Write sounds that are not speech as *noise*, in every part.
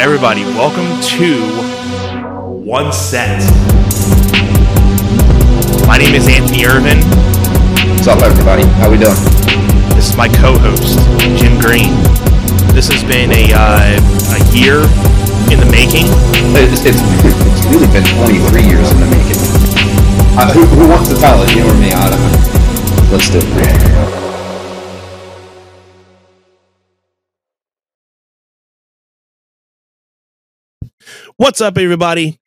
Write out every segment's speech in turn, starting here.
Everybody, welcome to One Set. My name is Anthony Irvin. What's up, everybody? How we doing? This is my co-host, Jim Green. This has been a uh, a year in the making. It's, it's, *laughs* it's really been 23 years in the making. Uh, who, who wants to tell it? You or me? I don't know. Let's do it. What's up, everybody?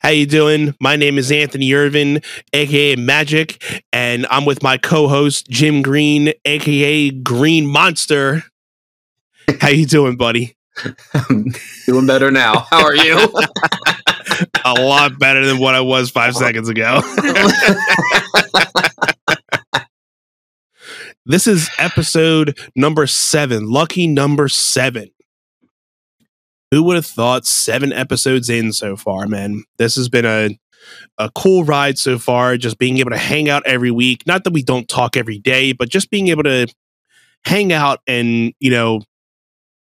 How you doing? My name is Anthony Irvin, aka Magic, and I'm with my co-host Jim Green, aka Green Monster. How you doing, buddy? I'm *laughs* doing better now. How are you? *laughs* a lot better than what I was five *laughs* seconds ago. This is episode number seven, lucky number seven. Who would have thought seven episodes in so far, man? This has been a a cool ride so far, just being able to hang out every week. Not that we don't talk every day, but just being able to hang out and, you know,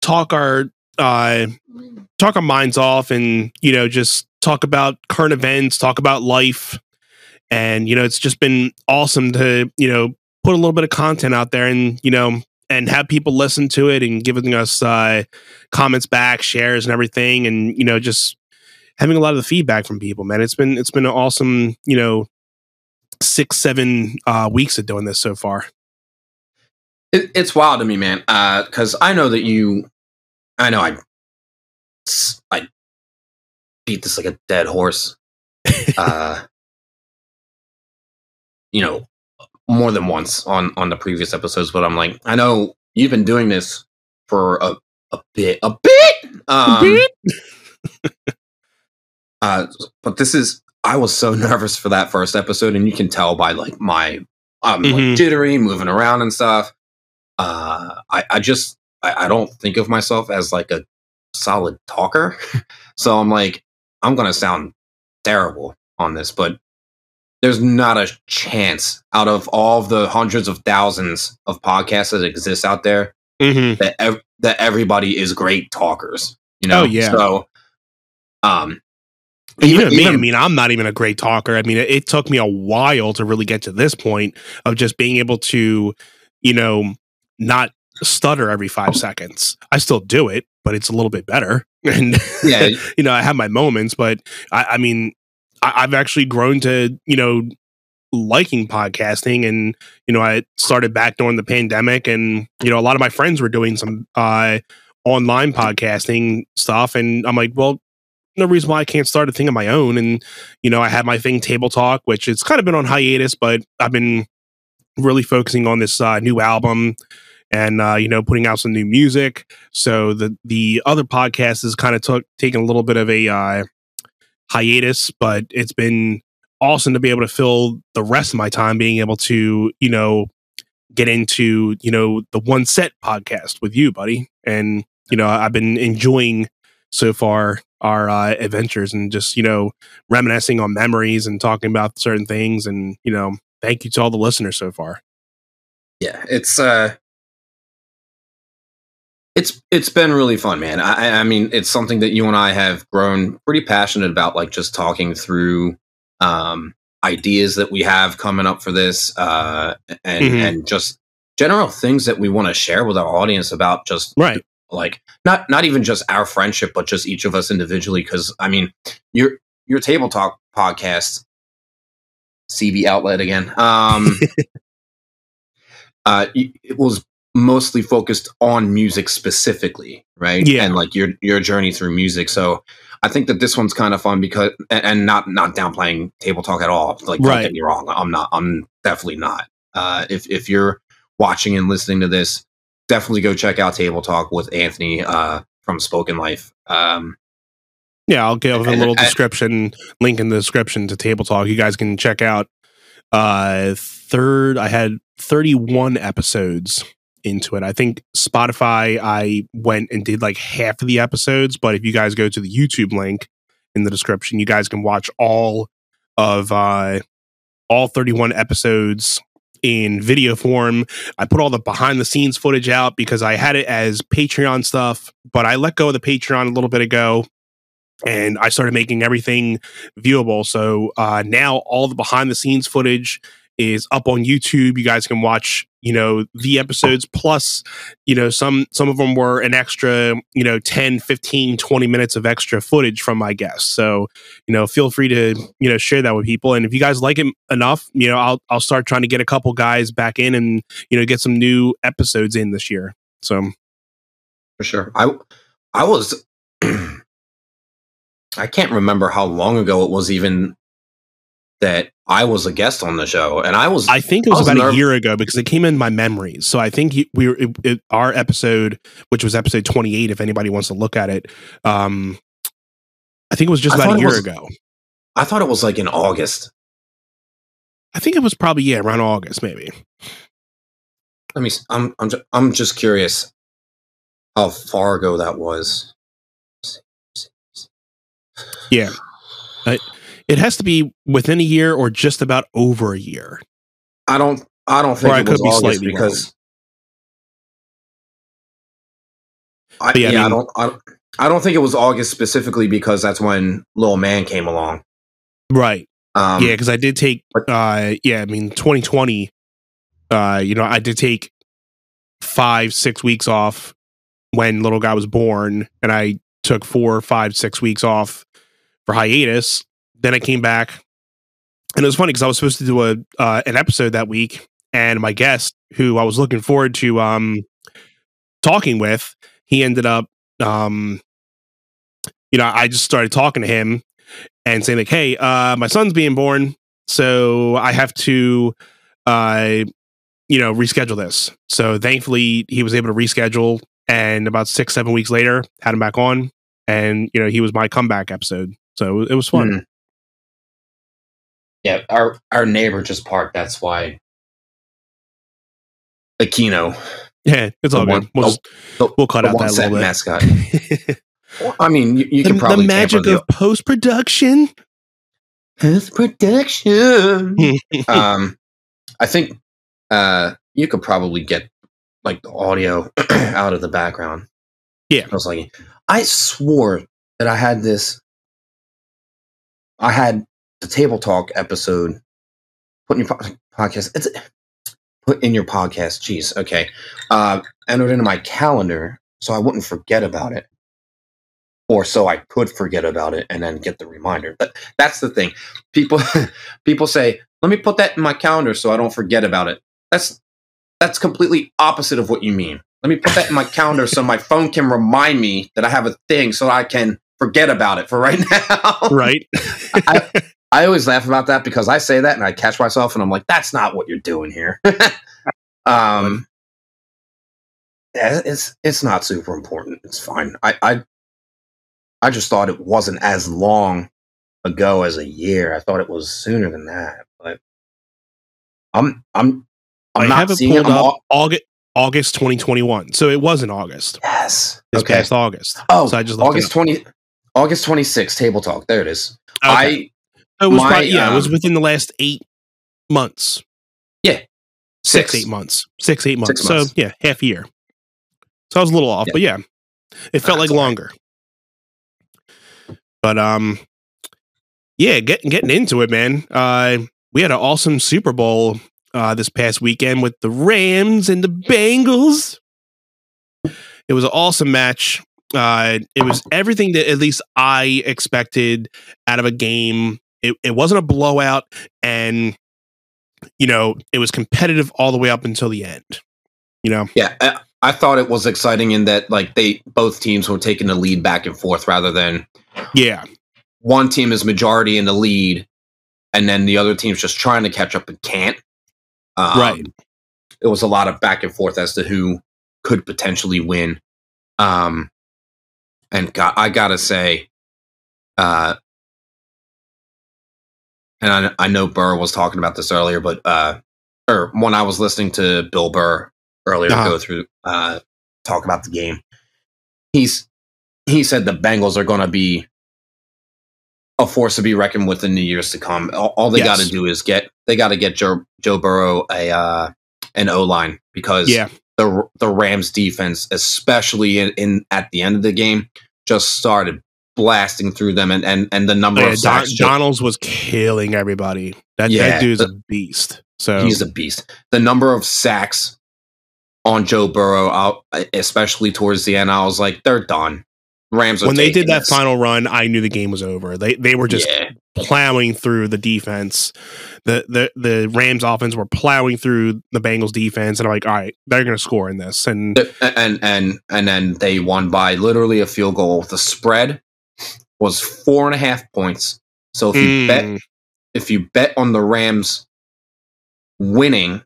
talk our uh talk our minds off and, you know, just talk about current events, talk about life. And, you know, it's just been awesome to, you know, put a little bit of content out there and, you know, and have people listen to it and giving us uh, comments back, shares, and everything, and you know, just having a lot of the feedback from people. Man, it's been it's been an awesome, you know, six seven uh, weeks of doing this so far. It, it's wild to me, man, because uh, I know that you, I know I, I beat this like a dead horse. *laughs* uh, you know, more than once on on the previous episodes, but I'm like, I know you've been doing this for a a bit, a bit, um, a bit. *laughs* uh, but this is I was so *laughs* nervous for that first episode, and you can tell by like my I'm mm-hmm. like jittery, moving around and stuff. Uh, I I just I, I don't think of myself as like a solid talker, *laughs* so I'm like I'm gonna sound terrible on this, but there's not a chance out of all of the hundreds of thousands of podcasts that exist out there mm-hmm. that ev- that everybody is great talkers. You know, oh, yeah. So, um, even, even, me, I mean, I'm not even a great talker. I mean, it, it, took me a while to really get to this point of just being able to, you know, not stutter every five seconds. I still do it, but it's a little bit better. *laughs* And yeah, *laughs* you know, I have my moments, but I, I mean, I, have actually grown to, you know, liking podcasting and you know i started back during the pandemic and you know a lot of my friends were doing some uh online podcasting stuff and i'm like well no reason why i can't start a thing of my own. And you know i had my thing table talk which it's kind of been on hiatus but i've been really focusing on this uh, new album and uh, you know putting out some new music. So the the other podcast is kind of took taking a little bit of a uh, hiatus, but it's been awesome to be able to fill the rest of my time being able to, you know, get into, you know, the one set podcast with you, buddy. And, you know, I've been enjoying so far our uh, adventures and just, you know, reminiscing on memories and talking about certain things. And, you know, thank you to all the listeners so far. Yeah, it's, uh, it's it's been really fun, man. I, I mean, it's something that you and I have grown pretty passionate about, like just talking through um, ideas that we have coming up for this, uh, and mm-hmm. and just general things that we want to share with our audience about just right like not not even just our friendship but just each of us individually because i mean your your table talk podcast cb outlet again um *laughs* uh it was mostly focused on music specifically, right? Yeah. And like your your journey through music. So I think that this one's kind of fun because and not not downplaying table talk at all. Like don't get me wrong. I'm not I'm definitely not. Uh if if you're watching and listening to this, definitely go check out Table Talk with Anthony uh from Spoken Life. Um yeah, I'll give a little description link in the description to Table Talk. You guys can check out uh third I had 31 episodes into it. I think Spotify, I went and did like half of the episodes, but if you guys go to the YouTube link in the description, you guys can watch all of uh all 31 episodes in video form. I put all the behind the scenes footage out because I had it as Patreon stuff, but I let go of the Patreon a little bit ago and I started making everything viewable. So uh, now all the behind the scenes footage is up on YouTube. You guys can watch, you know, the episodes plus, you know, some some of them were an extra, you know, 10, 15, 20 minutes of extra footage from my guests. So, you know, feel free to, you know, share that with people and if you guys like it enough, you know, I'll I'll start trying to get a couple guys back in and, you know, get some new episodes in this year. So, for sure. I I was *clears throat* I can't remember how long ago it was even that I was a guest on the show, and I was. I think it was, was about nerv- a year ago because it came in my memories. So I think we were it, it, our episode, which was episode twenty eight. If anybody wants to look at it, um, I think it was just about a year was, ago. I thought it was like in August. I think it was probably yeah around August maybe. Let me. I'm I'm just, I'm just curious how far ago that was. Yeah. I, it has to be within a year or just about over a year. I don't. I don't think or it was be August because. I, yeah, yeah I, mean, I, don't. I, I don't think it was August specifically because that's when Little Man came along. Right. Um, yeah, because I did take. Uh, yeah, I mean, 2020. Uh, you know, I did take five, six weeks off when little guy was born, and I took four, five, six weeks off for hiatus. Then I came back, and it was funny because I was supposed to do a uh, an episode that week, and my guest, who I was looking forward to um, talking with, he ended up, um, you know, I just started talking to him and saying like, "Hey, uh, my son's being born, so I have to." Uh, you know, reschedule this. So thankfully, he was able to reschedule, and about six, seven weeks later, had him back on, and you know, he was my comeback episode. So it was fun. Yeah, our our neighbor just parked. That's why. Aquino. Yeah, it's all one, good. We'll, just, we'll cut out that little bit. mascot. *laughs* I mean, you, you the, can probably the magic of post production. Post production. *laughs* um, I think uh, you could probably get like the audio *clears throat* out of the background. Yeah, I was like, I swore that I had this I had the table talk episode put in your po- podcast. It's put in your podcast. Jeez, okay. Uh, entered into my calendar so I wouldn't forget about it, or so I could forget about it and then get the reminder. But that's the thing. People *laughs* people say, "Let me put that in my calendar so I don't forget about it." That's that's completely opposite of what you mean. Let me put that in my calendar so my phone can remind me that I have a thing so I can forget about it for right *laughs* now. right. I, I always laugh about that because I say that and I catch myself and I'm like, that's not what you're doing here. *laughs* um, it's it's not super important. It's fine. I, I I just thought it wasn't as long ago as a year. I thought it was sooner than that. But I'm I'm I'm I not seeing it. All, August August 2021. So it was in August. Yes. This okay. past August. Oh, so I just August 20 August 26th, Table Talk. There it is. Okay. I it was my, probably, yeah, um, it was um, within the last eight months. Yeah. Six, six eight months. Six, eight months. Six months. So yeah, half a year. So I was a little off, yeah. but yeah. It felt That's like longer. Right. But um yeah, getting getting into it, man. Uh we had an awesome Super Bowl uh this past weekend with the Rams and the Bengals. It was an awesome match. Uh, it was everything that at least I expected out of a game. It, it wasn't a blowout, and you know it was competitive all the way up until the end. You know, yeah, I, I thought it was exciting in that like they both teams were taking the lead back and forth rather than yeah, one team is majority in the lead, and then the other team's just trying to catch up and can't. Um, right. It was a lot of back and forth as to who could potentially win. Um, and God, I gotta say, uh, and I, I know Burr was talking about this earlier, but uh, or when I was listening to Bill Burr earlier uh-huh. go through uh, talk about the game, he's he said the Bengals are going to be a force to be reckoned with in the years to come. All, all they yes. got to do is get they got to get Joe Joe Burrow a uh, an O line because Yeah. the the Rams defense, especially in, in at the end of the game, just started blasting through them, and and, and the number Oh, Yeah, of Don- sacks. Donald's was killing everybody. That, Yeah, that dude's the- a beast. So he's a beast. The number of sacks on Joe Burrow, especially towards the end, I was like, they're done. Rams are when they did that this. final run, I knew the game was over. They they were just yeah, plowing through the defense. The the the Rams offense were plowing through the Bengals defense, and I'm like, all right, they're going to score in this. And and and and then they won by literally a field goal. The spread was four and a half points. So if you bet Mm, if you bet on the Rams winning,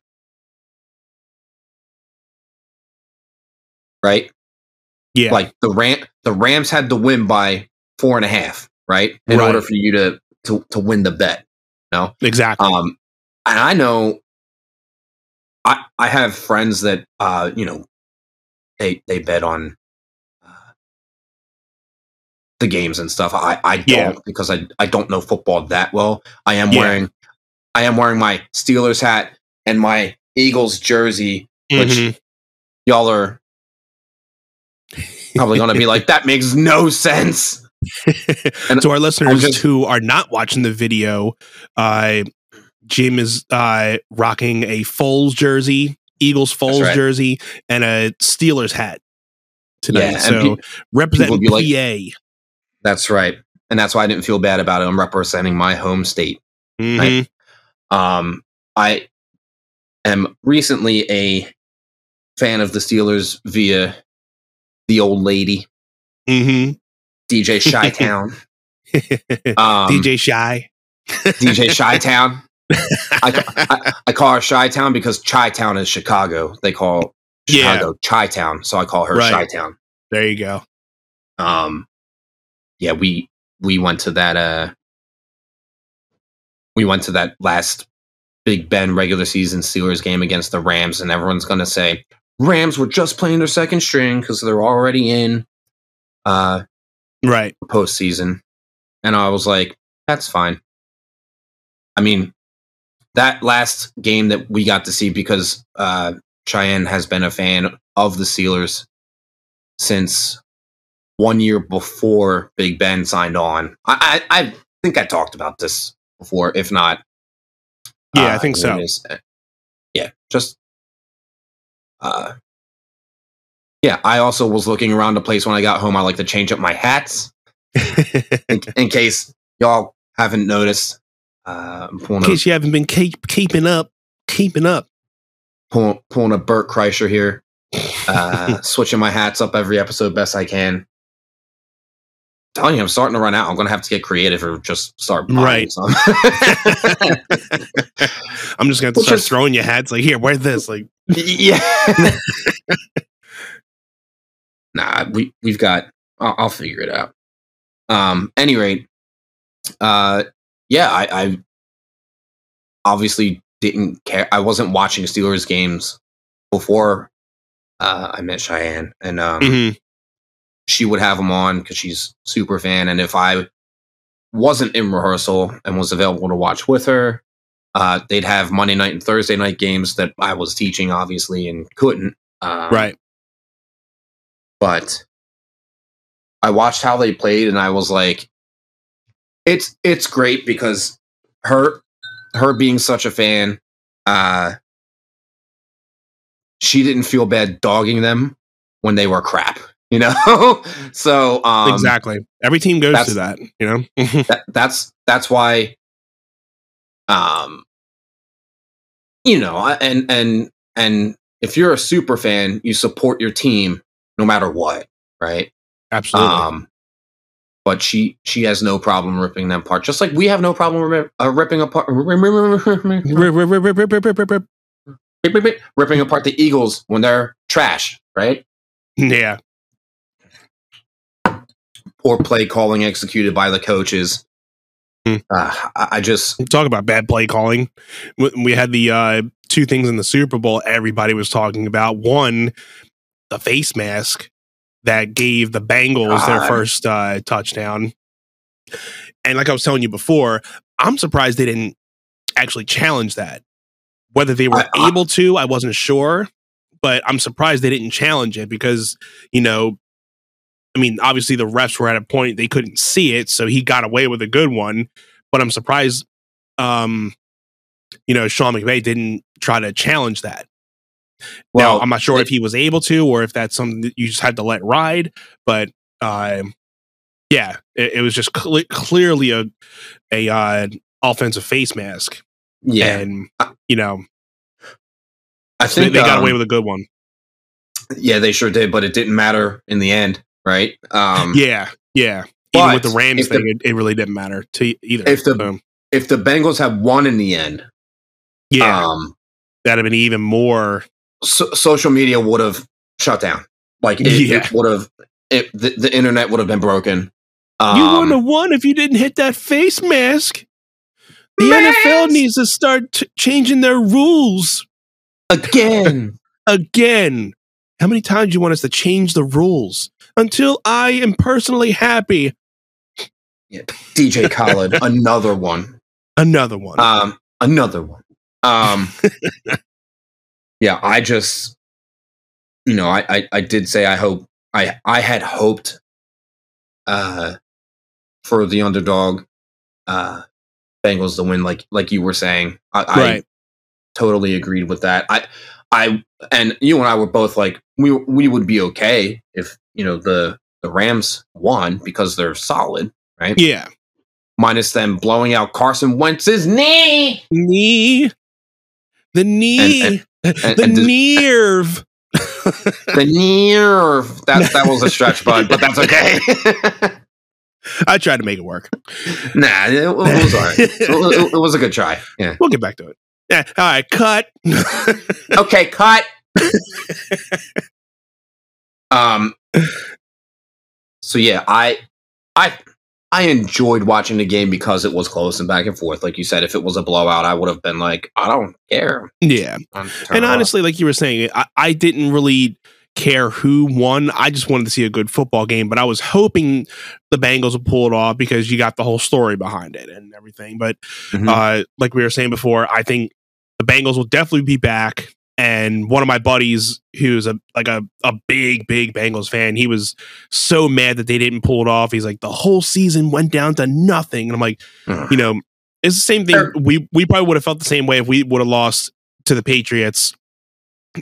right? yeah, Like the Ram the Rams had to win by four and a half, right? In Right. order for you to to to win the bet. No? Exactly. Um, and I know I I have friends that uh you know they they bet on the games and stuff. I I don't Yeah. because I I don't know football that well. I am Yeah. wearing I am wearing my Steelers hat and my Eagles jersey. which- Mhm. Y'all are probably going to be like *laughs* that makes no sense. *laughs* And to our listeners just- who are not watching the video, uh, Jim is uh, rocking a Foles jersey, Eagles Foles right. jersey, and a Steelers hat tonight. Yeah, so pe- be PA. That's right. And that's why I didn't feel bad about it. I'm representing my home state. Mhm. Um, I am recently a fan of the Steelers via the old lady, Mhm. DJ Shytown. Um, DJ Shy. DJ Shytown. I, I, I call her Shytown because Chi-Town is Chicago. They call Yeah. Chicago Chi-Town, so I call her Right. Chi-Town. There you go. Um, yeah, we we went to that. Uh, we went to that last Big Ben regular season Steelers game against the Rams, and everyone's gonna say Rams were just playing their second string because they're already in uh Right. postseason. And I was like, that's fine. I mean, that last game that we got to see because uh, Cheyenne has been a fan of the Steelers since one year before Big Ben signed on. I, I, I think I talked about this before, if not. Yeah, I uh, think so. is- yeah, just. Uh, yeah, I also was looking around the place when I got home. I like to change up my hats in, *laughs* in case y'all haven't noticed. Uh, In a, case you haven't been keep, keeping up, keeping up. pulling, pulling a Bert Kreischer here, *laughs* uh, switching my hats up every episode best I can. Telling you, I'm starting to run out. I'm gonna have to get creative or just start buying Right. *laughs* I'm just going to start throwing your hats like, here, wear this. Like, yeah. *laughs* nah, we we've got. I'll, I'll figure it out. Um. Any rate, uh, yeah, I, I obviously didn't care. I wasn't watching Steelers games before uh, I met Cheyenne, and um, mhm. She would have them on because she's super fan. And if I wasn't in rehearsal and was available to watch with her, uh, they'd have Monday night and Thursday night games that I was teaching, obviously, and couldn't. Um, right. But I watched how they played, and I was like, "It's it's great because her her being such a fan, uh, she didn't feel bad dogging them when they were crap." You know, so um, exactly. Every team goes through that, you know? that, that's that's why um you know and and and if you're a super fan you support your team no matter what right Absolutely. um but she she has no problem ripping them apart just like we have no problem ri- uh, ripping apart ripping apart the eagles when they're trash right yeah. Poor play calling executed by the coaches Hmm. uh, I, I just Talk about bad play calling. We had the uh, two things in the Super Bowl everybody was talking about. One, the face mask that gave the Bengals their first uh, touchdown. And like I was telling you before, I'm surprised they didn't actually challenge that. Whether they were I- able to, I wasn't sure, but I'm surprised they didn't challenge it because, you know, I mean, obviously the refs were at a point they couldn't see it, so he got away with a good one. But I'm surprised, um, you know, Sean McVay didn't try to challenge that. Well, now, I'm not sure it- if he was able to or if that's something that you just had to let ride, but uh, yeah, it, it was just cle clearly a a uh, offensive face mask, yeah, and you know I they, think they got um, away with a good one. Yeah, they sure did, but it didn't matter in the end, right? Um, Yeah, yeah. Even with the Rams if the- it, it really didn't matter to either. If the- So, If the Bengals had won in the end, yeah, um, that'd have been even more. so- social media would have shut down. Like it, Yeah. it would have, it, the, the internet would have been broken. Um, you wouldn't have won if you didn't hit that face mask. The NFL needs to start t- changing their rules again. *laughs* again. How many times do you want us to change the rules until I am personally happy? DJ Khaled, *laughs* another one. Another one. Um, another one. Um, *laughs* yeah, I just, you know, I, I, I did say I hope I, I had hoped, uh, for the underdog, uh, Bengals to win, like, like you were saying. I, I totally agreed with that. I, I, and you and I were both like, we, we would be okay if you know the the Rams won because they're solid, right? Yeah. Minus them blowing out Carson Wentz's knee. Knee. The knee. and- the and does- nerve. *laughs* the nerve. That *laughs* that was a stretch, bud, but that's okay. *laughs* I tried to make it work. nah, it, it was all right. It, it- it was a good try. Yeah. We'll get back to it. Yeah. All right. Cut. Okay, cut. um. So yeah, I, I, I enjoyed watching the game because it was close and back and forth. Like you said, if it was a blowout, I would have been like, I don't care. yeah. And it off. honestly, like you were saying, I, I didn't really care who won. I just wanted to see a good football game, but I was hoping the Bengals would pull it off because you got the whole story behind it and everything. But Mhm. uh, like we were saying before, I think the Bengals will definitely be back. And one of my buddies, who's a like a, a big, big Bengals fan, he was so mad that they didn't pull it off. He's like, the whole season went down to nothing. And I'm like, Ugh. you know, it's the same thing. We we probably would have felt the same way if we would have lost to the Patriots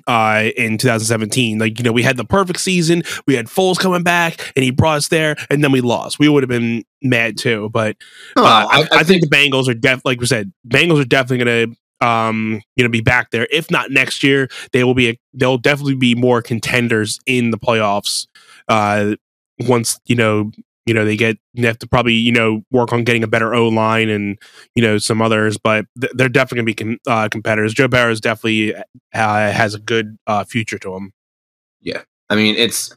uh in 2017 like you know we had the perfect season we had Foles coming back and he brought us there and then we lost we would have been mad too but No, uh, I, I think the Bengals are def like we said Bengals are definitely going to um you know be back there if not next year they will be a, they'll definitely be more contenders in the playoffs uh once you know you know they get they have to probably you know work on getting a better O line and you know some others but th- they're definitely going to be con- uh, competitors Joe Burrow is definitely uh, has a good uh, future to him Yeah, I mean, it's.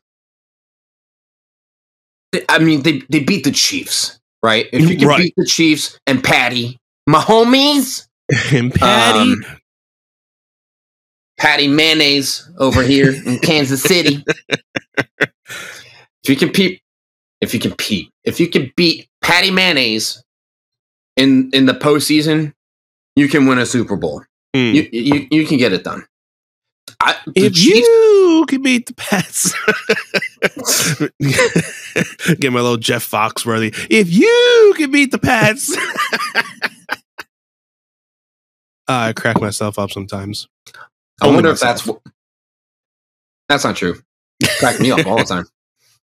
I mean, they they beat the Chiefs, right? If you can Right. beat the Chiefs and Patty, my homies, *laughs* and Patty Um, Patty mayonnaise over here in *laughs* Kansas City. if you compete, if you compete, if you can beat Patty mayonnaise in in the postseason, you can win a Super Bowl. Hmm. You, you you can get it done. I, if Chiefs- you could beat the Pats, *laughs* get my little Jeff Foxworthy. If you can beat the Pats, I crack myself up sometimes. I Only wonder if that's myself. that's not true. Crack me up all the time.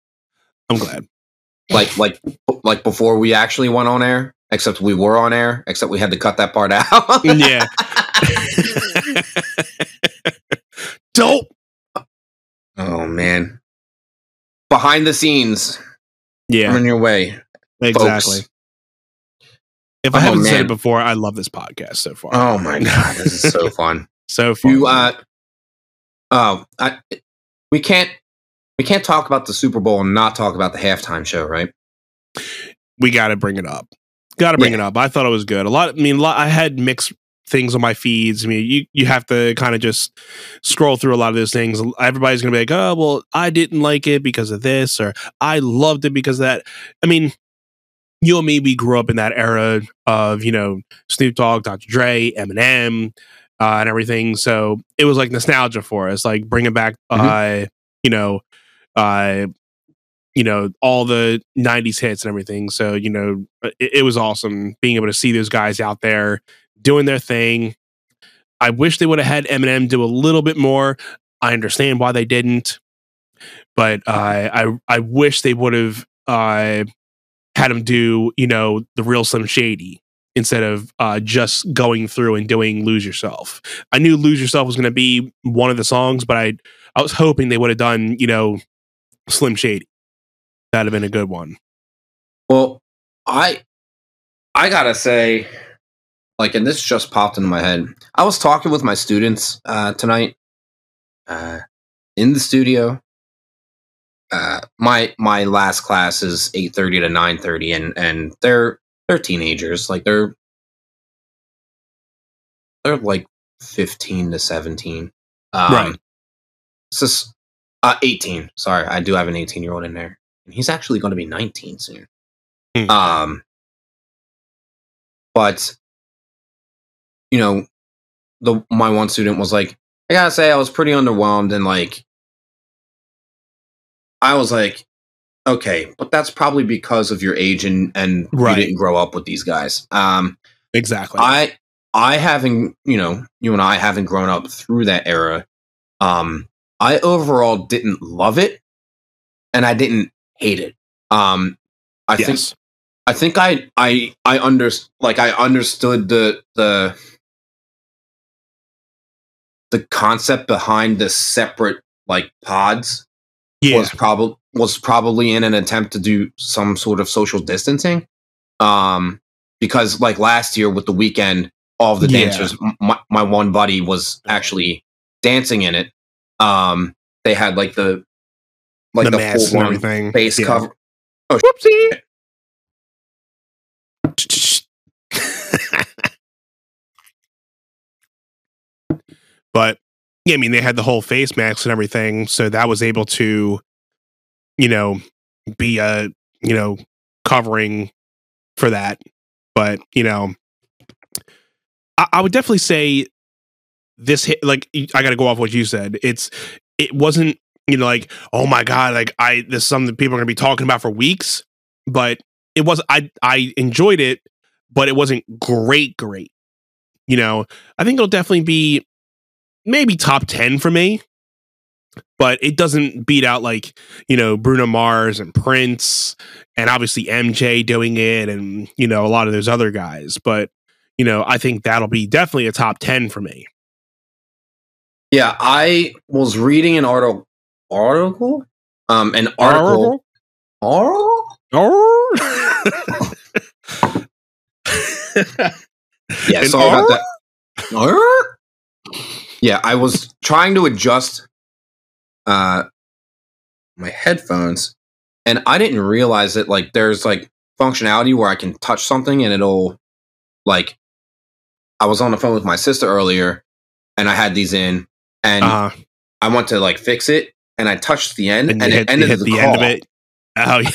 *laughs* I'm glad. Like like like before we actually went on air. Except we were on air. Except we had to cut that part *laughs* out. Mm, yeah. *laughs* Dope. oh man. Behind the scenes, Yeah, coming your way. exactly. folks. If I Oh, haven't said it before, I love this podcast so far. Oh my god, this is so *laughs* fun. so far. You uh oh I we can't we can't talk about the Super Bowl and not talk about the halftime show, right? we got to bring it up. Got to bring Yeah. it up. I thought it was good. A lot. I mean, a lot, I had mixed things on my feeds. I mean, you you have to kind of just scroll through a lot of those things. Everybody's gonna be like, oh, well, I didn't like it because of this, or I loved it because of that. I mean, you and me, we grew up in that era of you know Snoop Dogg, Dr. Dre, Eminem, uh, and everything. So it was like nostalgia for us, like bringing back, Mhm. uh, you know, uh, you know, all the '90s hits and everything. So you know, uh, it, it was awesome being able to see those guys out there doing their thing. I wish they would have had Eminem do a little bit more. I understand why they didn't, but uh, I I wish they would have uh, had him do you know the real Slim Shady instead of uh, just going through and doing Lose Yourself. I knew Lose Yourself was going to be one of the songs, but I I was hoping they would have done you know Slim Shady. That'd have been a good one. Well, I I gotta say, like, and this just popped into my head. I was talking with my students uh, tonight uh, in the studio. Uh, my my last class is eight thirty to nine thirty, and and they're they're teenagers, like they're they're like fifteen to seventeen. Um, Right. Just uh, eighteen. Sorry, I do have an eighteen year old in there, and he's actually going to be nineteen soon. Hmm. Um, but you know, the my one student was like, I gotta say, I was pretty underwhelmed, and like, I was like, okay, but that's probably because of your age and and Right. you didn't grow up with these guys. Um, Exactly. I I haven't, you know, you and I haven't grown up through that era. Um, I overall didn't love it, and I didn't hate it. Um, I think. I think I I I under like I understood the the the concept behind the separate like pods yeah. was probably was probably in an attempt to do some sort of social distancing. Um, because like last year with the Weeknd, all of the Yeah. dancers, my, my one buddy was actually dancing in it. Um, they had like the like the, the, masks and full on everything. face Yeah. cover. Oh, Whoopsie. *laughs* but yeah, I mean, they had the whole face masks and everything, so that was able to, you know, be a you know covering for that. But you know, I, I would definitely say this hit. Like, I got to go off what you said. It's it wasn't you know like oh my god like I this is something people are gonna be talking about for weeks, but it was I I enjoyed it, but it wasn't great great. You know, I think it'll definitely be maybe top 10 for me. But it doesn't beat out like, you know, Bruno Mars and Prince and obviously MJ doing it and, you know, a lot of those other guys. But, you know, I think that'll be definitely a top 10 for me. Yeah, I was reading an article. Article? Um, an article. Article? Oh. *laughs* Yeah, sorry about that. Yeah, I was trying to adjust uh my headphones, and I didn't realize that like there's like functionality where I can touch something and it'll like. I was on the phone with my sister earlier, and I had these in, and uh, I went to like fix it, and I touched the end, and, and, you it hit, ended hit the, the end of it. Oh, yeah.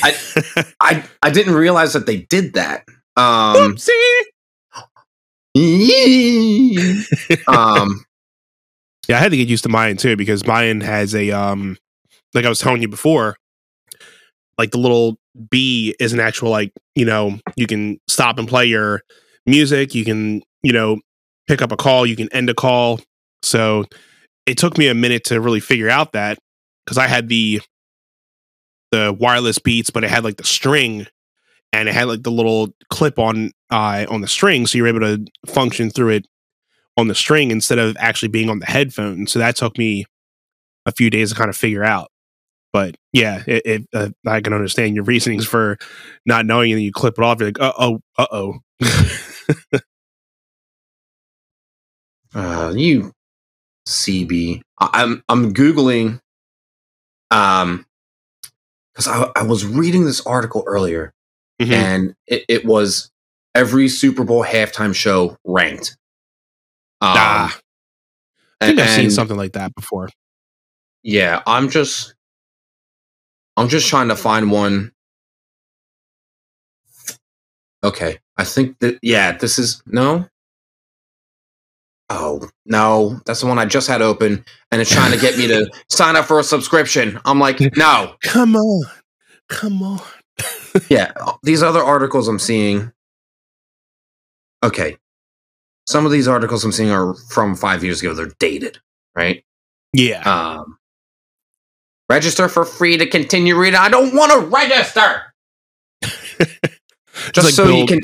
I I didn't realize that they did that. Um, Oopsie. *laughs* um, Yeah, I had to get used to Mayan too because Mayan has a um like I was telling you before, like the little B is an actual like, you know, you can stop and play your music, you can, you know, pick up a call, you can end a call. So it took me a minute to really figure out that because I had the the wireless beats, but it had like the string and it had like the little clip on uh on the string, so you're able to function through it on the string instead of actually being on the headphone. So that took me a few days to kind of figure out. But yeah, it, it, uh, I can understand your reasonings for not knowing, and you clip it off. You're like, uh oh, uh oh. *laughs* uh, you CB. I, I'm I'm googling, um, because I I was reading this article earlier, Mhm. and it, it was every Super Bowl halftime show ranked. Um, Ah, I think and- I've seen something like that before. Yeah, I'm just I'm just trying to find one Okay, I think that yeah, this is no. Oh no, that's the one I just had open, and it's trying to get me to *laughs* sign up for a subscription. I'm like, no, Come on. Come on. *laughs* yeah. These other articles I'm seeing. Okay, some of these articles I'm seeing are from five years ago. They're dated, right? Yeah. Um, register for free to continue reading. I don't want to register. *laughs* Just like so Bill, you can.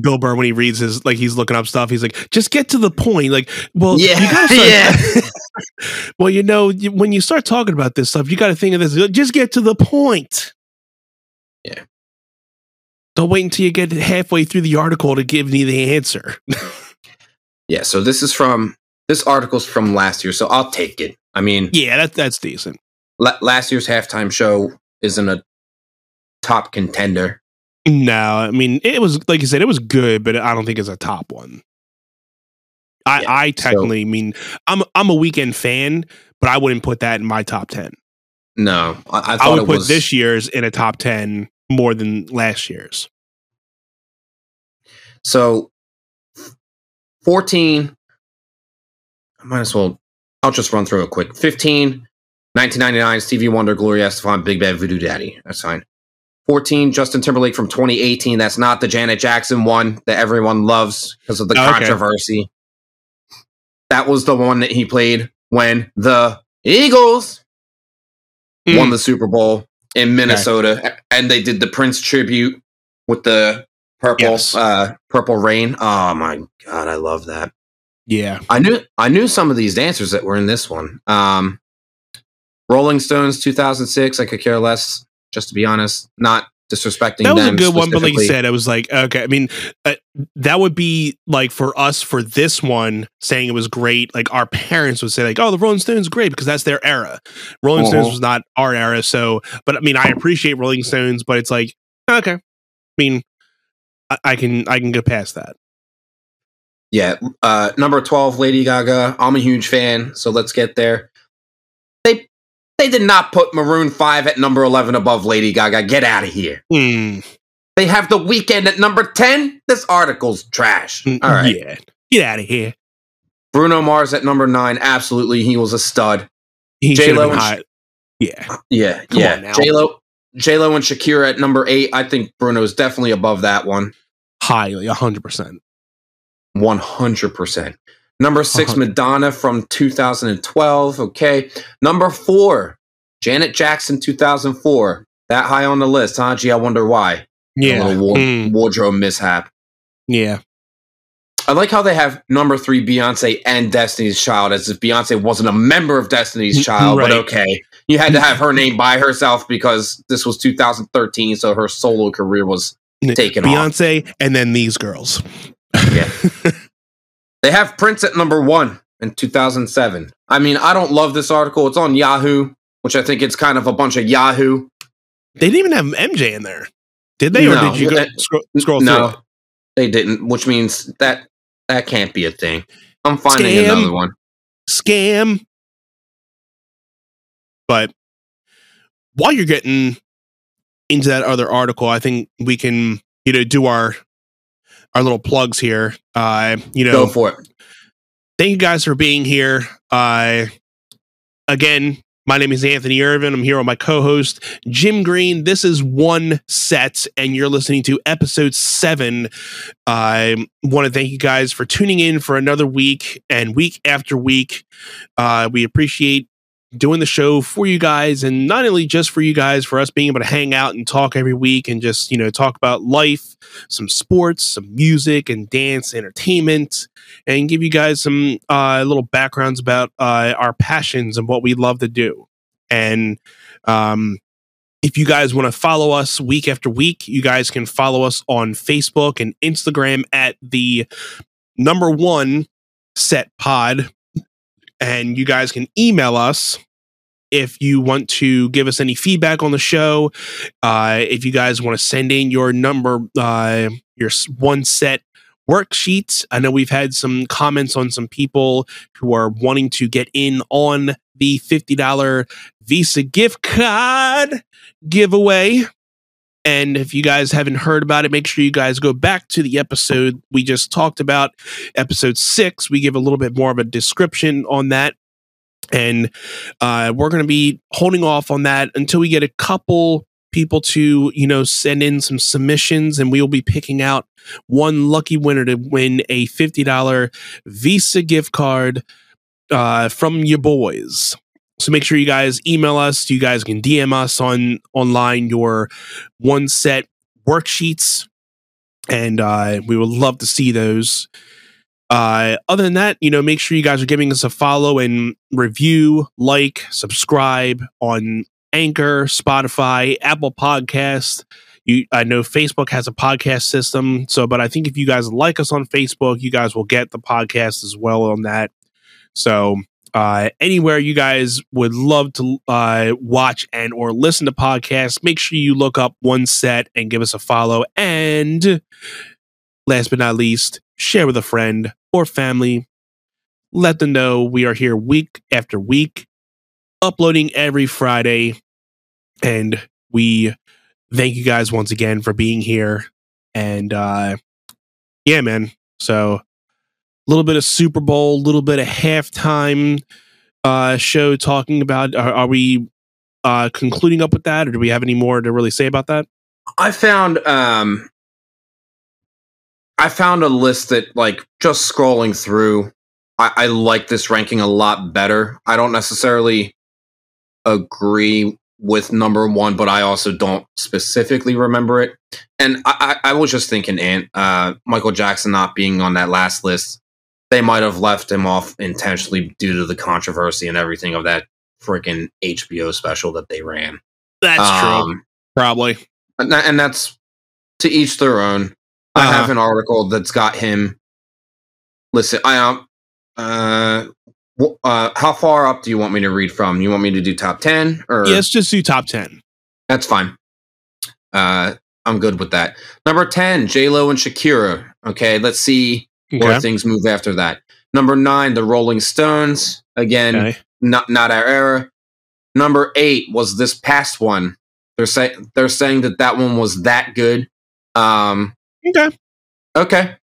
Bill Burr when he reads his like he's looking up stuff. He's like, just get to the point. Like, well, Yeah, you gotta *laughs* start, *laughs* well, you know, you, when you start talking about this stuff, you got to think of this. Just get to the point. Yeah. Don't wait until you get halfway through the article to give me the answer. Yeah. So this is from this article's from last year, so I'll take it. I mean, yeah, that that's decent. la- last year's halftime show isn't a top contender. No, I mean it was like you said, it was good, but I don't think it's a top one. I, Yeah, I so- technically mean I'm I'm a Weeknd fan, but I wouldn't put that in my top ten. No, I, I I, would put was this year's in a top ten more than last year's. so. Fourteen. I might as well. I'll just run through it quick. 15, 1999, Stevie Wonder, Gloria Estefan, Big Bad Voodoo Daddy. That's fine. 14, Justin Timberlake from 2018. That's not the Janet Jackson one that everyone loves because of the Oh, okay. controversy. That was the one that he played when the Eagles Hmm. won the Super Bowl in Minnesota, and they did the Prince tribute with the purple, Yes. uh, purple rain. Oh my god, I love that. Yeah, I knew I knew some of these dancers that were in this one. Um, Rolling Stones, two thousand six. I could care less, just to be honest. Not disrespecting that was a good one. But like you said, it was like okay. I mean, uh, that would be like for us for this one saying it was great. Like our parents would say like, "Oh, the Rolling Stones great because that's their era." Rolling Stones Uh-huh. was not our era. So, but I mean, I appreciate Rolling Stones, but it's like okay. I mean, I, I can I can get past that. Yeah, uh, number twelve, Lady Gaga. I'm a huge fan, so let's get there. They they did not put Maroon Five at number eleven above Lady Gaga. Get out of here. Hmm. They have the Weeknd at number ten. This article's trash. Mm, All right, Yeah. Get out of here. Bruno Mars at number nine. Absolutely, he was a stud. He should have J-Lo been and hot. Yeah. Yeah, Come yeah. J Lo, J Lo, and Shakira at number eight. I think Bruno is definitely above that one. Highly, hundred percent. One hundred percent. Number 6 Uh-huh. Madonna from 2012. Okay. Number four, Janet Jackson, 2004. That high on the list, huh? Gee, I wonder why. A Yeah. little wa- Mm, wardrobe mishap. yeah. I like how they have number three Beyonce and Destiny's Child as if Beyonce wasn't a member of Destiny's Mm, Child, but okay. You had to have her name by herself because this was 2013, so her solo career was taken off. Beyonce and then these girls. Yeah. *laughs* They have Prince at number one in 2007. I mean, I don't love this article. It's on Yahoo, which I think it's kind of a bunch of Yahoo. They didn't even have MJ in there, did they? Or did you go scroll, scroll through? no, it? they didn't, which means that that can't be a thing. I'm finding Scam. another one. Scam. But while you're getting into that other article, I think we can, you know, do our our little plugs here. Uh, you know, Go for it. thank you guys for being here. Uh, again, my name is Anthony Irvin. I'm here with my co-host Jim Green. This is one set, and you're listening to episode seven. I want to thank you guys for tuning in for another week and week after week. Uh, we appreciate doing the show for you guys, and not only just for you guys, for us being able to hang out and talk every week and just you know talk about life, some sports, some music and dance, entertainment and give you guys some uh, little backgrounds about uh, our passions and what we love to do. And um, if you guys want to follow us week after week, you guys can follow us on Facebook and Instagram at the number one set pod. And you guys can email us if you want to give us any feedback on the show. Uh, if you guys want to send in your number, uh, your one set worksheets. I know we've had some comments on some people who are wanting to get in on the $50 Visa gift card giveaway. And if you guys haven't heard about it, make sure you guys go back to the episode we just talked about, episode six. We give a little bit more of a description on that. And uh, we're going to be holding off on that until we get a couple people to, you know, send in some submissions and we will be picking out one lucky winner to win a $50 Visa gift card uh, from your boys. So make sure you guys email us. You guys can DM us on online your one set worksheets, and uh, we would love to see those. Uh, other than that, you know, make sure you guys are giving us a follow and review, like, subscribe on Anchor, Spotify, Apple Podcast. You, I know Facebook has a podcast system, so but I think if you guys like us on Facebook, you guys will get the podcast as well on that. So uh, anywhere you guys would love to uh, watch and or listen to podcasts, make sure you look up one set and give us a follow. And last but not least, share with a friend or family. Let them know we are here week after week, uploading every Friday. And we thank you guys once again for being here. And uh, yeah, man. So little bit of Super Bowl, a little bit of halftime uh, show talking about. Are, are we uh, concluding up with that, or do we have any more to really say about that? I found um, I found a list that, like, just scrolling through, I, I like this ranking a lot better. I don't necessarily agree with number one, but I also don't specifically remember it. And I, I, I was just thinking, and uh, Michael Jackson not being on that last list they might have left him off intentionally due to the controversy and everything of that freaking HBO special that they ran. That's um, true. Probably. And, and, that's to each their own. Uh-huh. I have an article that's got him. Listen, I um, uh, uh, how far up do you want me to read from? You want me to do top ten or? Yeah, let's just do top ten. That's fine. Uh, I'm good with that. Number ten, J Lo and Shakira. Okay, let's see okay. where things move after that. Number nine, the Rolling Stones. Again, okay. not not our era. Number eight was this past one. They're saying they're saying that that one was that good. Um, okay. Okay.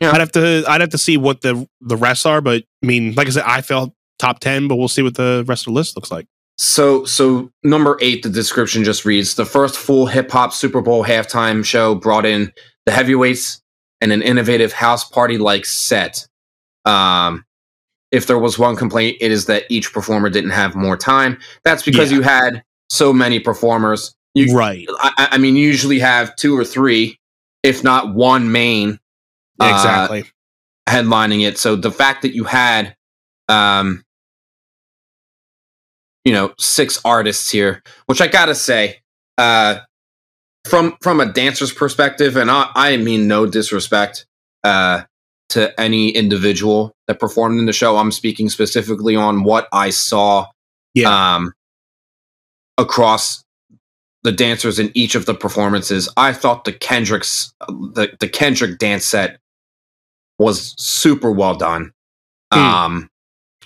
Yeah. I'd have to I'd have to see what the the rest are, but I mean, like I said, I felt top ten, but we'll see what the rest of the list looks like. So, so number eight, the description just reads: the first full hip hop Super Bowl halftime show brought in the heavyweights and an innovative house party like set. Um, if there was one complaint, it is that each performer didn't have more time. That's because yeah. you had so many performers. You, right. I, I, mean, you usually have two or three, if not one main. Uh, exactly. Uh, headlining it. So the fact that you had, um, you know, six artists here, which I gotta say, uh, from from a dancer's perspective, and I, I mean no disrespect uh, to any individual that performed in the show. I'm speaking specifically on what I saw yeah. um, across the dancers in each of the performances. I thought the Kendrick's the, the Kendrick dance set was super well done. Mm. Um,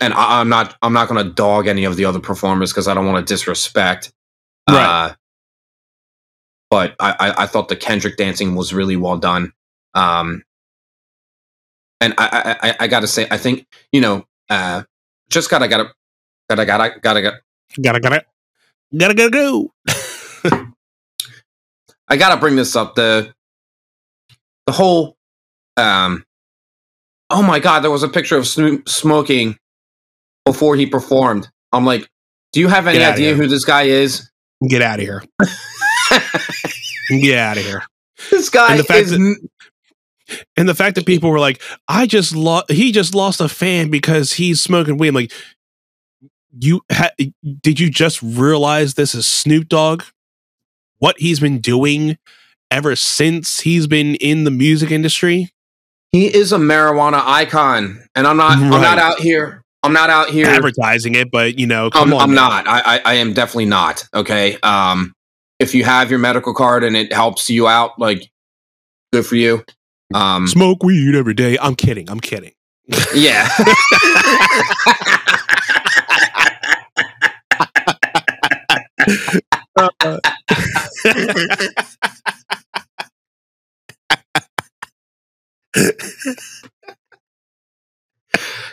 and I, am not I'm not going to dog any of the other performers because I don't want to disrespect. Right. Uh, but I, I, I thought the Kendrick dancing was really well done. Um, and I, I, I gotta say, I think you know, uh, just gotta gotta gotta gotta gotta gotta gotta gotta gotta gotta go. *laughs* I gotta bring this up. The the whole um oh my god there was a picture of Snoop smoking before he performed. I'm like do you have any idea who this guy is? Get out of here *laughs* *laughs* Get out of here. This guy and the fact is. That, and the fact that people were like, "I just lost," he just lost a fan because he's smoking weed. I'm like, you ha- did you just realize this is Snoop Dogg? What he's been doing ever since he's been in the music industry? He is a marijuana icon, and I'm not. Right. I'm not out here. I'm not out here advertising it, but you know, I'm, I'm not. I, I, I am definitely not. Okay. Um, if you have your medical card and it helps you out, like good for you. Um, Smoke weed every day. I'm kidding. I'm kidding. Yeah. *laughs*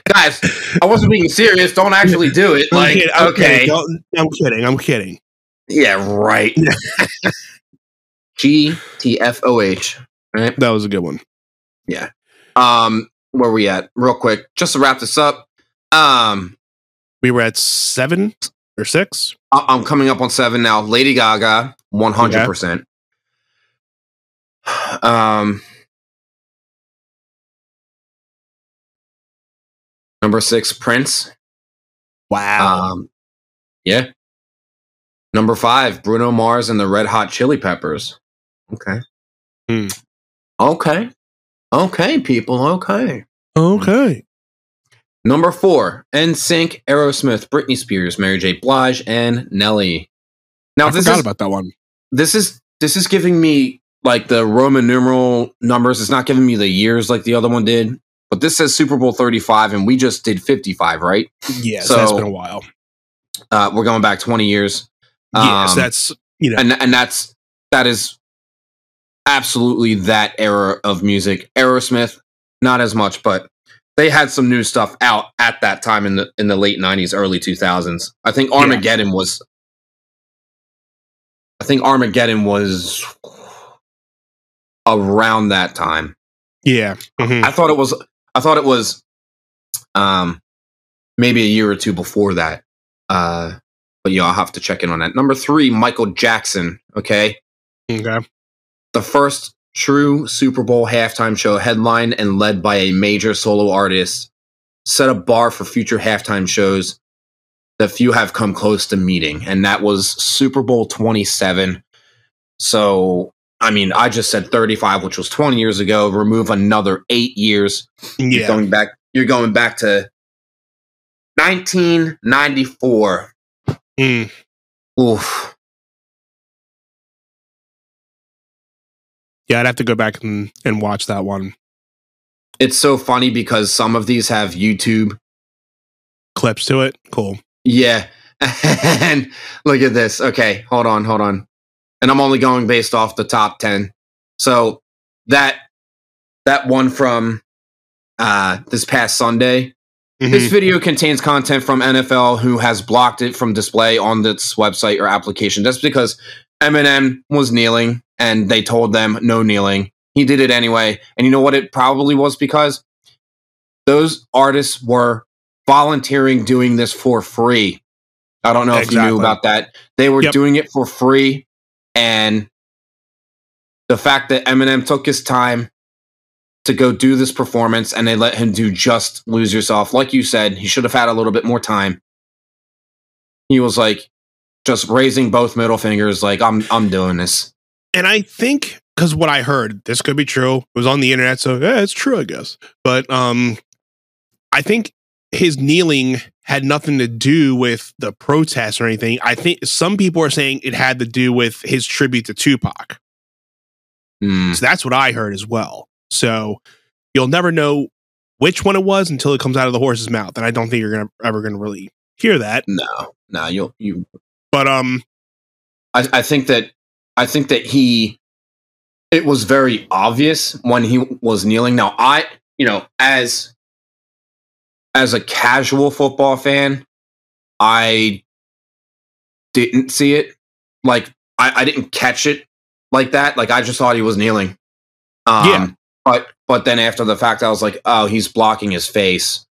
Guys, I wasn't being serious. Don't actually do it. Like, I'm okay. I'm kidding. I'm kidding. Yeah, right. *laughs* G T F O H. Right. That was a good one. Yeah. Um, where we at? Real quick, just to wrap this up. Um, We were at seven or six. I- I'm coming up on seven now. Lady Gaga, one hundred percent. *sighs* Um, number six, Prince. Wow. Um, yeah. Number five, Bruno Mars and the Red Hot Chili Peppers. Okay. Hmm. Okay. Okay, people. Okay. okay. Number four, NSYNC, Aerosmith, Britney Spears, Mary J. Blige, and Nelly. Now I this forgot is about that one. this is this is giving me like the Roman numeral numbers. It's not giving me the years like the other one did. But this says Super Bowl 35, and we just did 55, right? Yes, that's So- been a while. Uh, we're going back 20 years. Yes, Um, that's you know. and and that's that is absolutely that era of music. Aerosmith, not as much, but they had some new stuff out at that time in the in the late '90s, early 2000s. I think Armageddon was. I think Armageddon was around that time. yeah. mhm. I thought it was. I thought it was, um, maybe a year or two before that. Uh, but yeah, I'll have to check in on that. Number three, Michael Jackson. Okay, Okay. the first true Super Bowl halftime show headlined and led by a major solo artist set a bar for future halftime shows that few have come close to meeting, and that was Super Bowl 27. So, I mean, I just said 35, which was 20 years ago. Remove another eight years. You're Yeah. going back. You're going back to 1994. Mm. Oof. Yeah, I'd have to go back and, and watch that one. It's so funny because some of these have YouTube Clips to it. Cool. Yeah. *laughs* and look at this. Okay, hold on, hold on. And I'm only going based off the top 10. So that that one from uh this past Sunday, Mhm. this video contains content from NFL who has blocked it from display on its website or application just because Eminem was kneeling and they told them no kneeling. He did it anyway. And you know what it probably was because those artists were volunteering doing this for free. I don't know if you knew about that. They were Yep. doing it for free and the fact that Eminem took his time to go do this performance and they let him do just lose yourself like you said he should have had a little bit more time he was like just raising both middle fingers like i'm i'm doing this and I think because what I heard, this could be true. It was on the internet, so yeah, it's true, I guess. But um, I think his kneeling had nothing to do with the protest or anything. I think some people are saying it had to do with his tribute to Tupac. Hmm. So that's what I heard as well. So you'll never know which one it was until it comes out of the horse's mouth, and I don't think you're gonna ever gonna really hear that. no no you'll you But um, I, I think that i think that he it was very obvious when he was kneeling now i you know as as a casual football fan i didn't see it like i, I didn't catch it like that like i just thought he was kneeling um Yeah. But but then after the fact i was like oh he's blocking his face.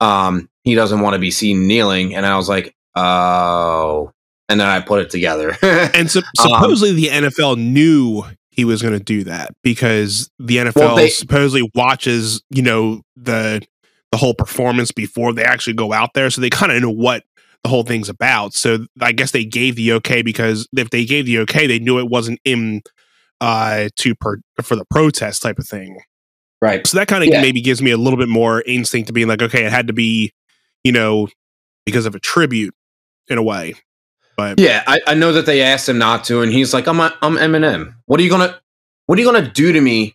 Um he doesn't want to be seen kneeling. And i was like oh. And then i put it together. *laughs* And so, supposedly the NFL knew he was going to do that because the NFL Well, they- supposedly watches, you know, the the whole performance before they actually go out there, so they kind of know what the whole thing's about. So I guess they gave the okay because if they gave the okay, they knew it wasn't in uh to per for the protest type of thing. right So that kind of Yeah. maybe gives me a little bit more instinct to being like, okay, it had to be, you know, because of a tribute in a way. But Yeah, I, I know that they asked him not to, and he's like, "I'm I'm Eminem. What are you gonna What are you gonna do to me?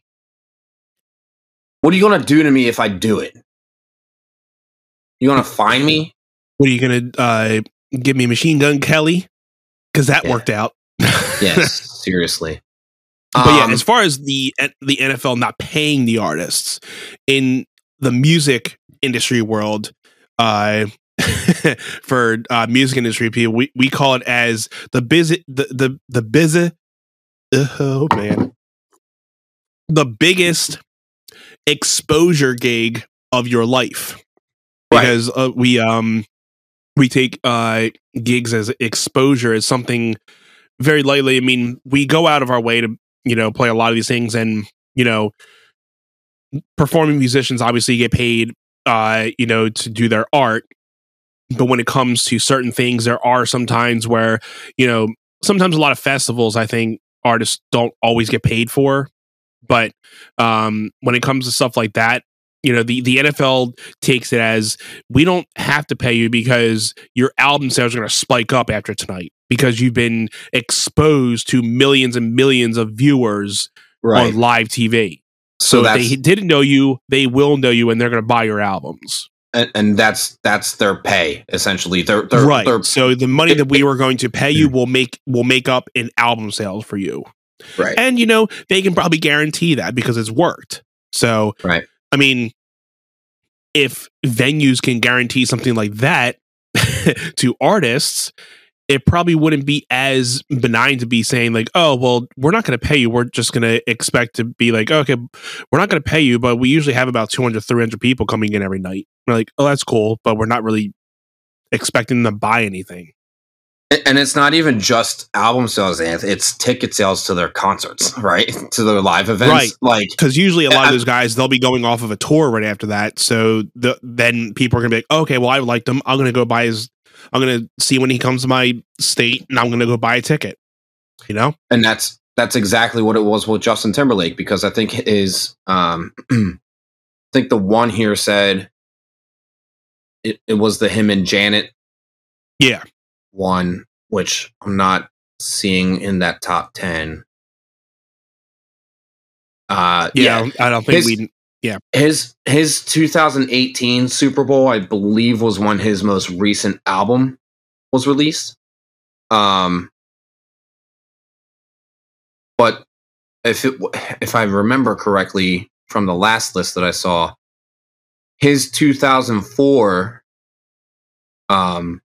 What are you gonna do to me if I do it? You gonna find me? what are you gonna uh give me machine gun kelly because that Yeah. worked out Yes, *laughs* seriously. But yeah Um, as far as the the nfl not paying the artists in the music industry world uh, *laughs* for uh, music industry people, we, we call it as the busy the the the busy. Oh man, the biggest exposure gig of your life because right. uh, we um we take uh gigs as exposure as something very lightly. I mean, we go out of our way to you know play a lot of these things, and you know, performing musicians obviously get paid uh you know to do their art. But when it comes to certain things there are some times where you know sometimes a lot of festivals i think artists don't always get paid for. But um when it comes to stuff like that you know the the NFL takes it as we don't have to pay you because your album sales are going to spike up after tonight because you've been exposed to millions and millions of viewers right. on live TV. So, so if they didn't know you, they will know you, and they're going to buy your albums and, and, that's that's their pay essentially. They're, they're right. They're, so the money that we were going to pay you hmm. will make will make up in album sales for you. Right. And you know they can probably guarantee that because it's worked. So right. I mean, if venues can guarantee something like that *laughs* to artists, it probably wouldn't be as benign to be saying like, oh, well, we're not going to pay you. We're just going to expect to be like, okay, we're not going to pay you, but we usually have about 200, 300 people coming in every night. We're like, oh, that's cool, but we're not really expecting them to buy anything. And it's not even just album sales, Anth. It's ticket sales to their concerts, right? *laughs* to their live events, right? Like, because usually a lot I, of those guys they'll be going off of a tour right after that. So the, then people are gonna be like, okay, well, I liked them. I'm gonna go buy his I'm gonna see when he comes to my state, and I'm gonna go buy a ticket. You know, and that's that's exactly what it was with Justin Timberlake because I think his um, *clears throat* I think the one here said it, it was the him and Janet, yeah, one which I'm not seeing in that top ten. Uh, yeah, yeah. I don't think his, we yeah. His his 2018 Super Bowl, I believe, was when his most recent album was released. Um but if it if I remember correctly from the last list that I saw, his 2004 um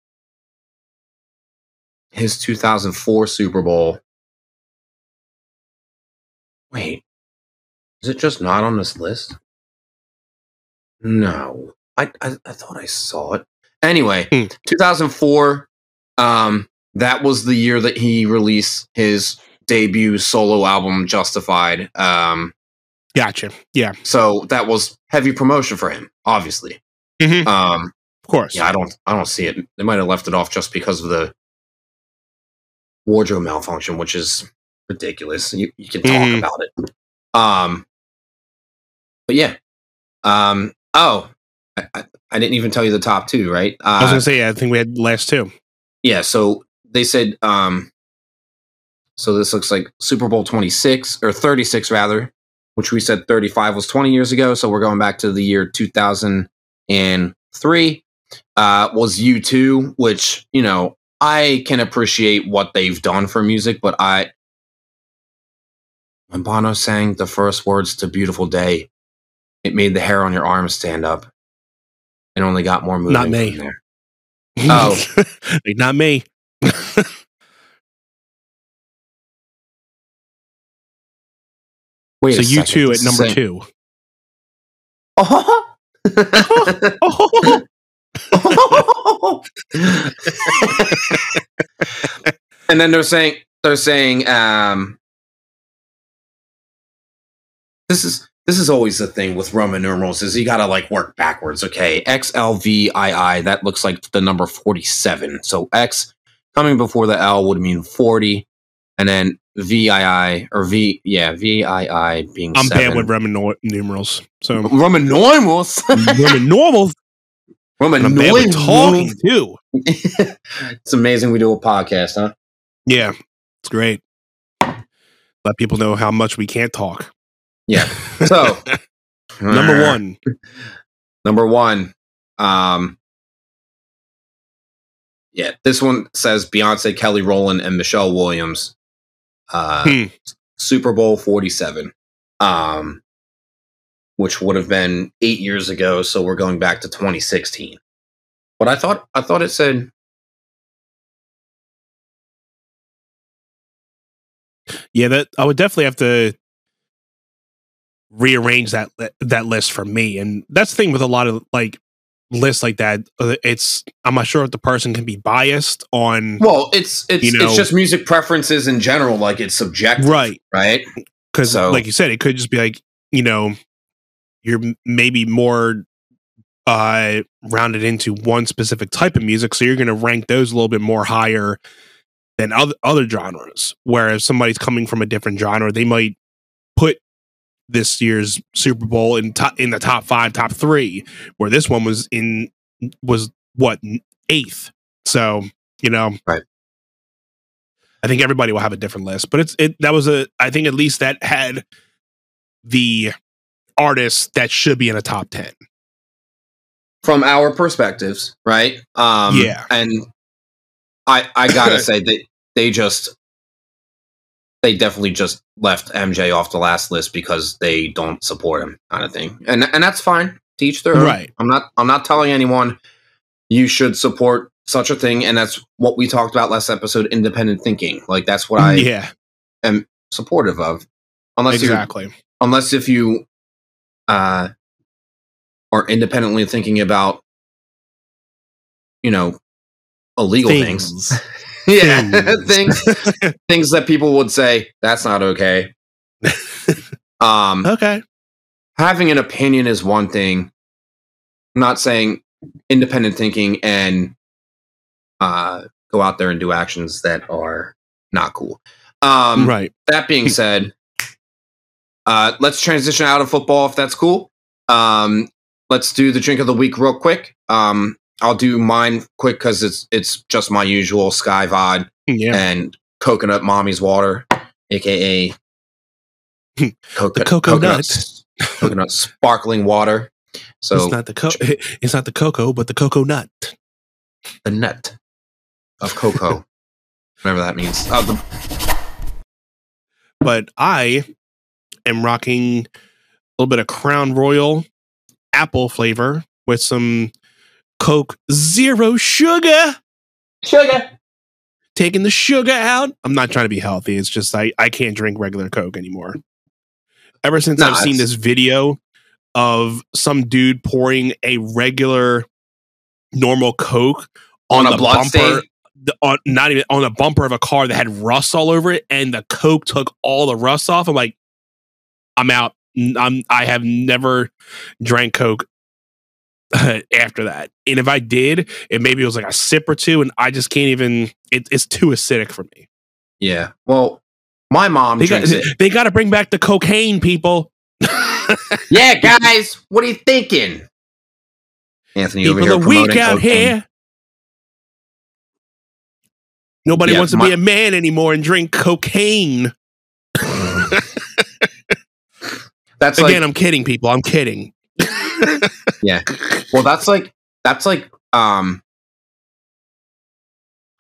his 2004 Super Bowl Wait. Is it just not on this list? No, I, I, I thought I saw it. Anyway, hmm. 2004. Um, that was the year that he released his debut solo album, Justified. Um, gotcha. Yeah. So that was heavy promotion for him, obviously. Mm-hmm. Um, of course. Yeah, I don't, I don't see it. They might have left it off just because of the wardrobe malfunction, which is ridiculous. You, you can talk mm-hmm. about it. Um, but yeah, um, Oh, I, I, I, didn't even tell you the top two, right? Uh, I was gonna uh, say, yeah, I think we had last two. Yeah, so they said, um, so this looks like Super Bowl 26 or 36 rather, which we said 35 was 20 years ago. So we're going back to the year 2003. Uh, was U2, which, you know, I can appreciate what they've done for music, but I, when Bono sang the first words to Beautiful Day, it made the hair on your arms stand up and only got more moving. *laughs* Not me. There. Oh, not me. Wait, so you two at number two. Oh. *laughs* and then they're saying they're saying um, this is this is always the thing with Roman numerals is you got to like work backwards. Okay, X L V I I that looks like the number forty seven. So X coming before the L would mean forty, and then V I I or V yeah V I I being. I'm seven. bad with Roman no- numerals. So Roman numerals. *laughs* Roman numerals. Roman I'm bad with talking too. *laughs* it's amazing we do a podcast, huh? Yeah, it's great. Let people know how much we can't talk. Yeah. So *laughs* number one. Number one. Um yeah, this one says Beyonce, Kelly Rowland, and Michelle Williams. Uh hmm. Super Bowl 47. Um which would have been eight years ago, so we're going back to 2016. But I thought I thought it said Yeah, that I would definitely have to rearrange that that list for me. And that's the thing with a lot of like lists like that. uh, It's I'm not sure if the person can be biased on Well, it's it's You know- it's just music preferences in general, like it's subjective. right Right? because So- like you said, it could just be like you know you're maybe more uh rounded into one specific type of music, so you're going to rank those a little bit more higher than other other genres. Whereas somebody's coming from a different genre, they might this year's Super Bowl in top in the top five, top three, where this one was in was what eighth. So you know, Right. I think everybody will have a different list, but it's it that was a I think at least that had the artists that should be in a top ten. From our perspectives, right? Um Yeah. And I I gotta *coughs* say that they just they definitely just left MJ off the last list because they don't support him, kind of thing. And and that's fine. Teach their own. Right. I'm not I'm not telling anyone you should support such a thing, and that's what we talked about last episode, independent thinking. Like that's what I yeah, am supportive of. Unless you exactly. unless if you uh are independently thinking about you know illegal things. *laughs* *laughs* yeah, things *laughs* things that people would say that's not okay. *laughs* um okay. having an opinion is one thing. I'm not saying independent thinking and uh, go out there and do actions that are not cool. Um, right. That being said, uh, let's transition out of football if that's cool. Um, let's do the drink of the week real quick. Um, I'll do mine quick because it's it's just my usual Sky Vod Yeah. and coconut mommy's water, aka *laughs* coconut, coconut. coconut sparkling water. So it's not the co- *laughs* it's not the cocoa, but the cocoa nut. the nut of cocoa, *laughs* whatever that means. Oh, the, But I am rocking a little bit of Crown Royal apple flavor with some Coke Zero sugar. sugar. Taking the sugar out. I'm not trying to be healthy. It's just I, I can't drink regular Coke anymore. Ever since Nah, I've seen this video of some dude pouring a regular normal Coke On on, a bumper, stain? the, on not even on a bumper of a car that had rust all over it, and the Coke took all the rust off. I'm like, I'm out. I'm I have never drank Coke *laughs* after that, and if I did, it maybe it was like a sip or two, and I just can't even. It, it's too acidic for me. Yeah. Well, my mom They got they got to bring back the cocaine, people. *laughs* Yeah, guys, what are you thinking? Anthony over people here are weak out cocaine. here. Nobody Yeah, wants to my- be a man anymore and drink cocaine. Mm-hmm. *laughs* That's Again, like I'm kidding, people. I'm kidding. Well, that's like that's like um.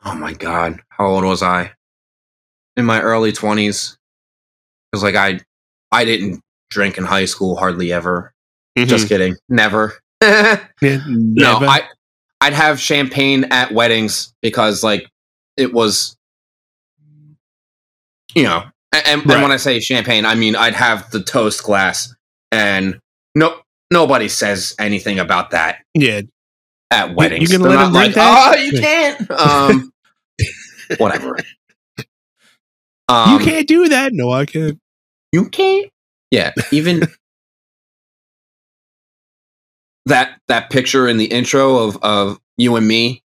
Oh my god, how old was I? In my early twenties. Because like I, I didn't drink in high school hardly ever. Just kidding, never. *laughs* Yeah, No. I I'd have champagne at weddings because like it was you know and, and, and Right. when I say champagne, I mean I'd have the toast glass and no nobody says anything about that yeah, at weddings. gonna They're let like, that? Oh, you can't. *laughs* Um whatever. Um, you can't do that. No, I can't. you can't. Yeah, even *laughs* that that picture in the intro of of you and me,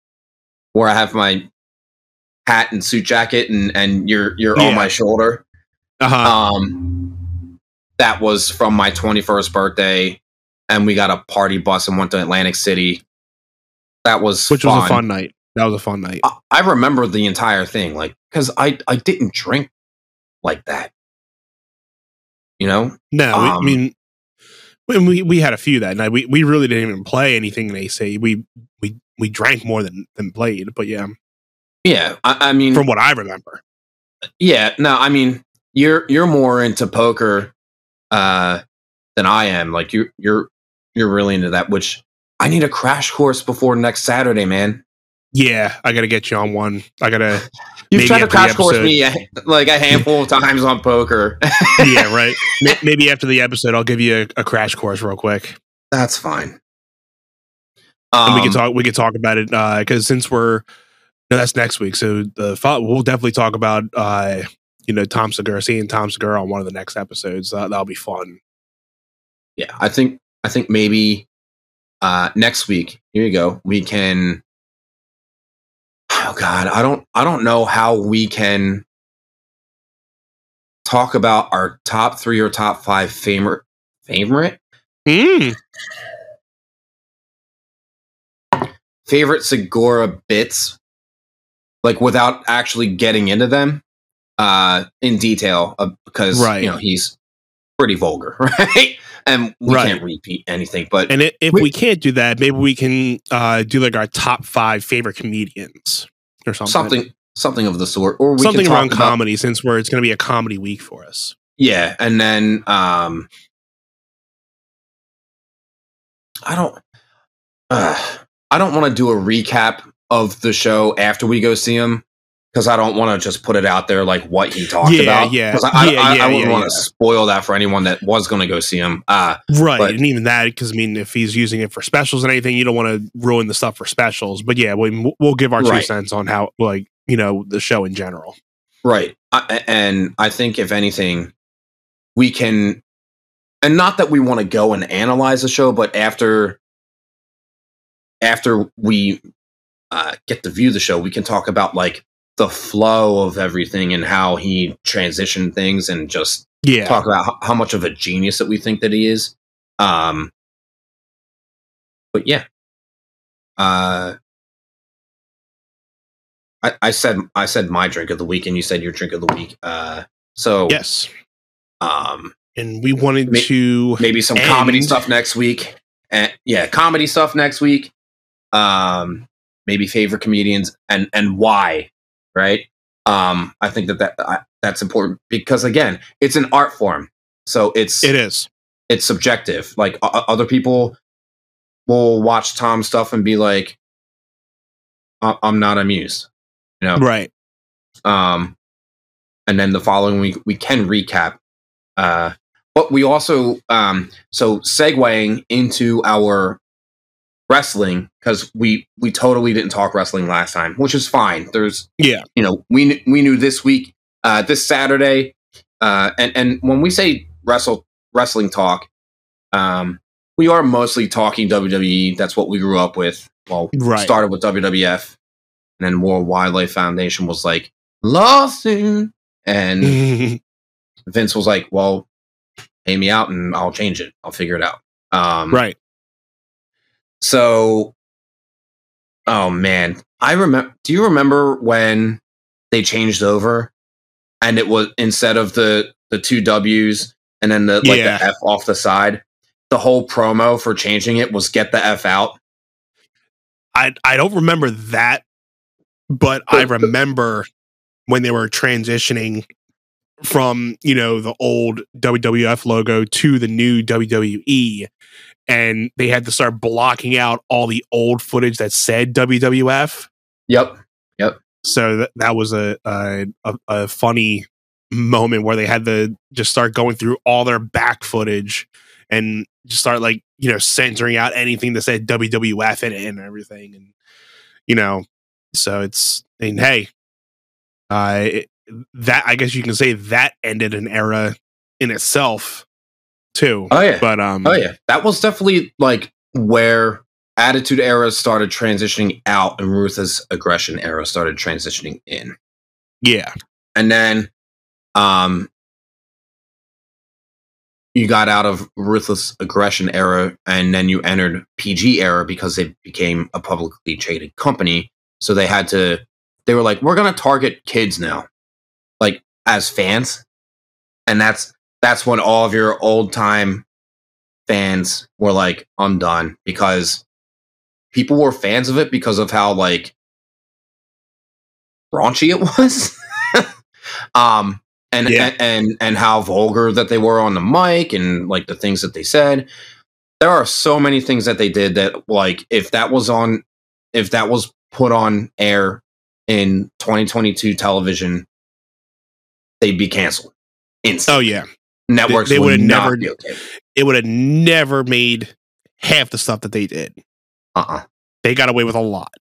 where I have my hat and suit jacket and and you're you're Yeah. on my shoulder. Uh-huh. Um, that was from my 21st birthday, and we got a party bus and went to Atlantic City. That was Which was a fun night. That was a fun night. I, I remember the entire thing, like because I I didn't drink like that. You know, No, we, I um, mean, when we we had a few that night. We we really didn't even play anything in AC. We we we drank more than than played. But yeah, yeah. I, I mean, from what I remember. Yeah, no, I mean you're you're more into poker uh than I am. Like you you're you're really into that, which I need a crash course before next Saturday, man. Yeah, I got to get you on one. I got to. *laughs* You've tried to crash course me like a handful of times on poker. *laughs* yeah, right. Maybe after the episode, I'll give you a, a crash course real quick. That's fine. Um, we can um, talk. We can talk about it because uh, since we're no, that's next week. So the we'll definitely talk about uh, you know Tom Segura, seeing Tom Segura on one of the next episodes. Uh, that'll be fun. Yeah, I think I think maybe uh, next week. Here you go. We can. Oh God, I don't I don't know how we can talk about our top three or top five favorite favorite. Mm. Favorite Segura bits, like without actually getting into them uh, in detail, uh, because right. you know he's pretty vulgar, *laughs* right? And we right. can't repeat anything. But and if we, we can't do that, maybe we can uh, do like our top five favorite comedians or something. Something, something of the sort, or something around about, comedy, since we're it's going to be a comedy week for us. Yeah, and then um, I don't, uh, I don't want to do a recap of the show after we go see him because I don't want to just put it out there like what he talked yeah, about. Yeah, because I, yeah, I, I, I, wouldn't want to spoil that for anyone that was going to go see him. Uh, right, but, and even that because I mean, if he's using it for specials and anything, you don't want to ruin the stuff for specials. But yeah, we, we'll give our two cents on how like you know the show in general. Right, and I think if anything, we can, and not that we want to go and analyze the show, but after after we uh, get to view the show, we can talk about like the flow of everything and how he transitioned things and just yeah. talk about how, much of a genius that we think that he is. Um, but yeah, uh, I, I said I said my drink of the week, and you said your drink of the week. Uh, so yes, um, and we wanted to maybe some end. comedy stuff next week. And yeah, comedy stuff next week. Um, maybe favorite comedians and and why right? Um, I think that, that that's important because again, it's an art form, so it's it is it's subjective. Like uh, other people will watch Tom stuff and be like, "I'm not amused," you know, right? Um, and then the following week we can recap. Uh, but we also um, so segueing into our wrestling because we we totally didn't talk wrestling last time, which is fine. There's yeah, you know, we we knew this week, uh, this Saturday, uh, and and when we say wrestle wrestling talk, um, we are mostly talking WWE. That's what we grew up with. Well, right. started with WWF, and then World Wildlife Foundation was like lawsuit, and *laughs* Vince was like, "Well, pay me out, and I'll change it. I'll figure it out." Um, right. So, oh man, I remember. Do you remember when they changed over, and it was instead of the the two W's and then the like yeah. the F off the side, the whole promo for changing it was "Get the F out." I I don't remember that, but I *laughs* remember when they were transitioning from you know the old WWF logo to the new WWE and they had to start blocking out all the old footage that said WWF. Yep. Yep. So that, that was a, a, a funny moment where they had to just start going through all their back footage and just start like you know censoring out anything that said WWF in it and everything and you know so it's I mean hey uh it, that I guess you can say that ended an era in itself too. Oh yeah, but um, oh yeah, that was definitely like where Attitude Era started transitioning out, and Ruthless Aggression Era started transitioning in. Yeah, and then um, you got out of Ruthless Aggression Era, and then you entered PG Era because they became a publicly traded company. So they had to. They were like, we're gonna target kids now, like as fans, and that's that's when all of your old time fans were like, I'm done because people were fans of it because of how like raunchy it *laughs* was. um and, yeah. and and and how vulgar that they were on the mic and like the things that they said. there are so many things that they did that like if that was on if that was put on air in 2022 television they'd be canceled oh yeah networks they, they would have never okay. it would have never made half the stuff that they did. Uh-uh. They got away with a lot.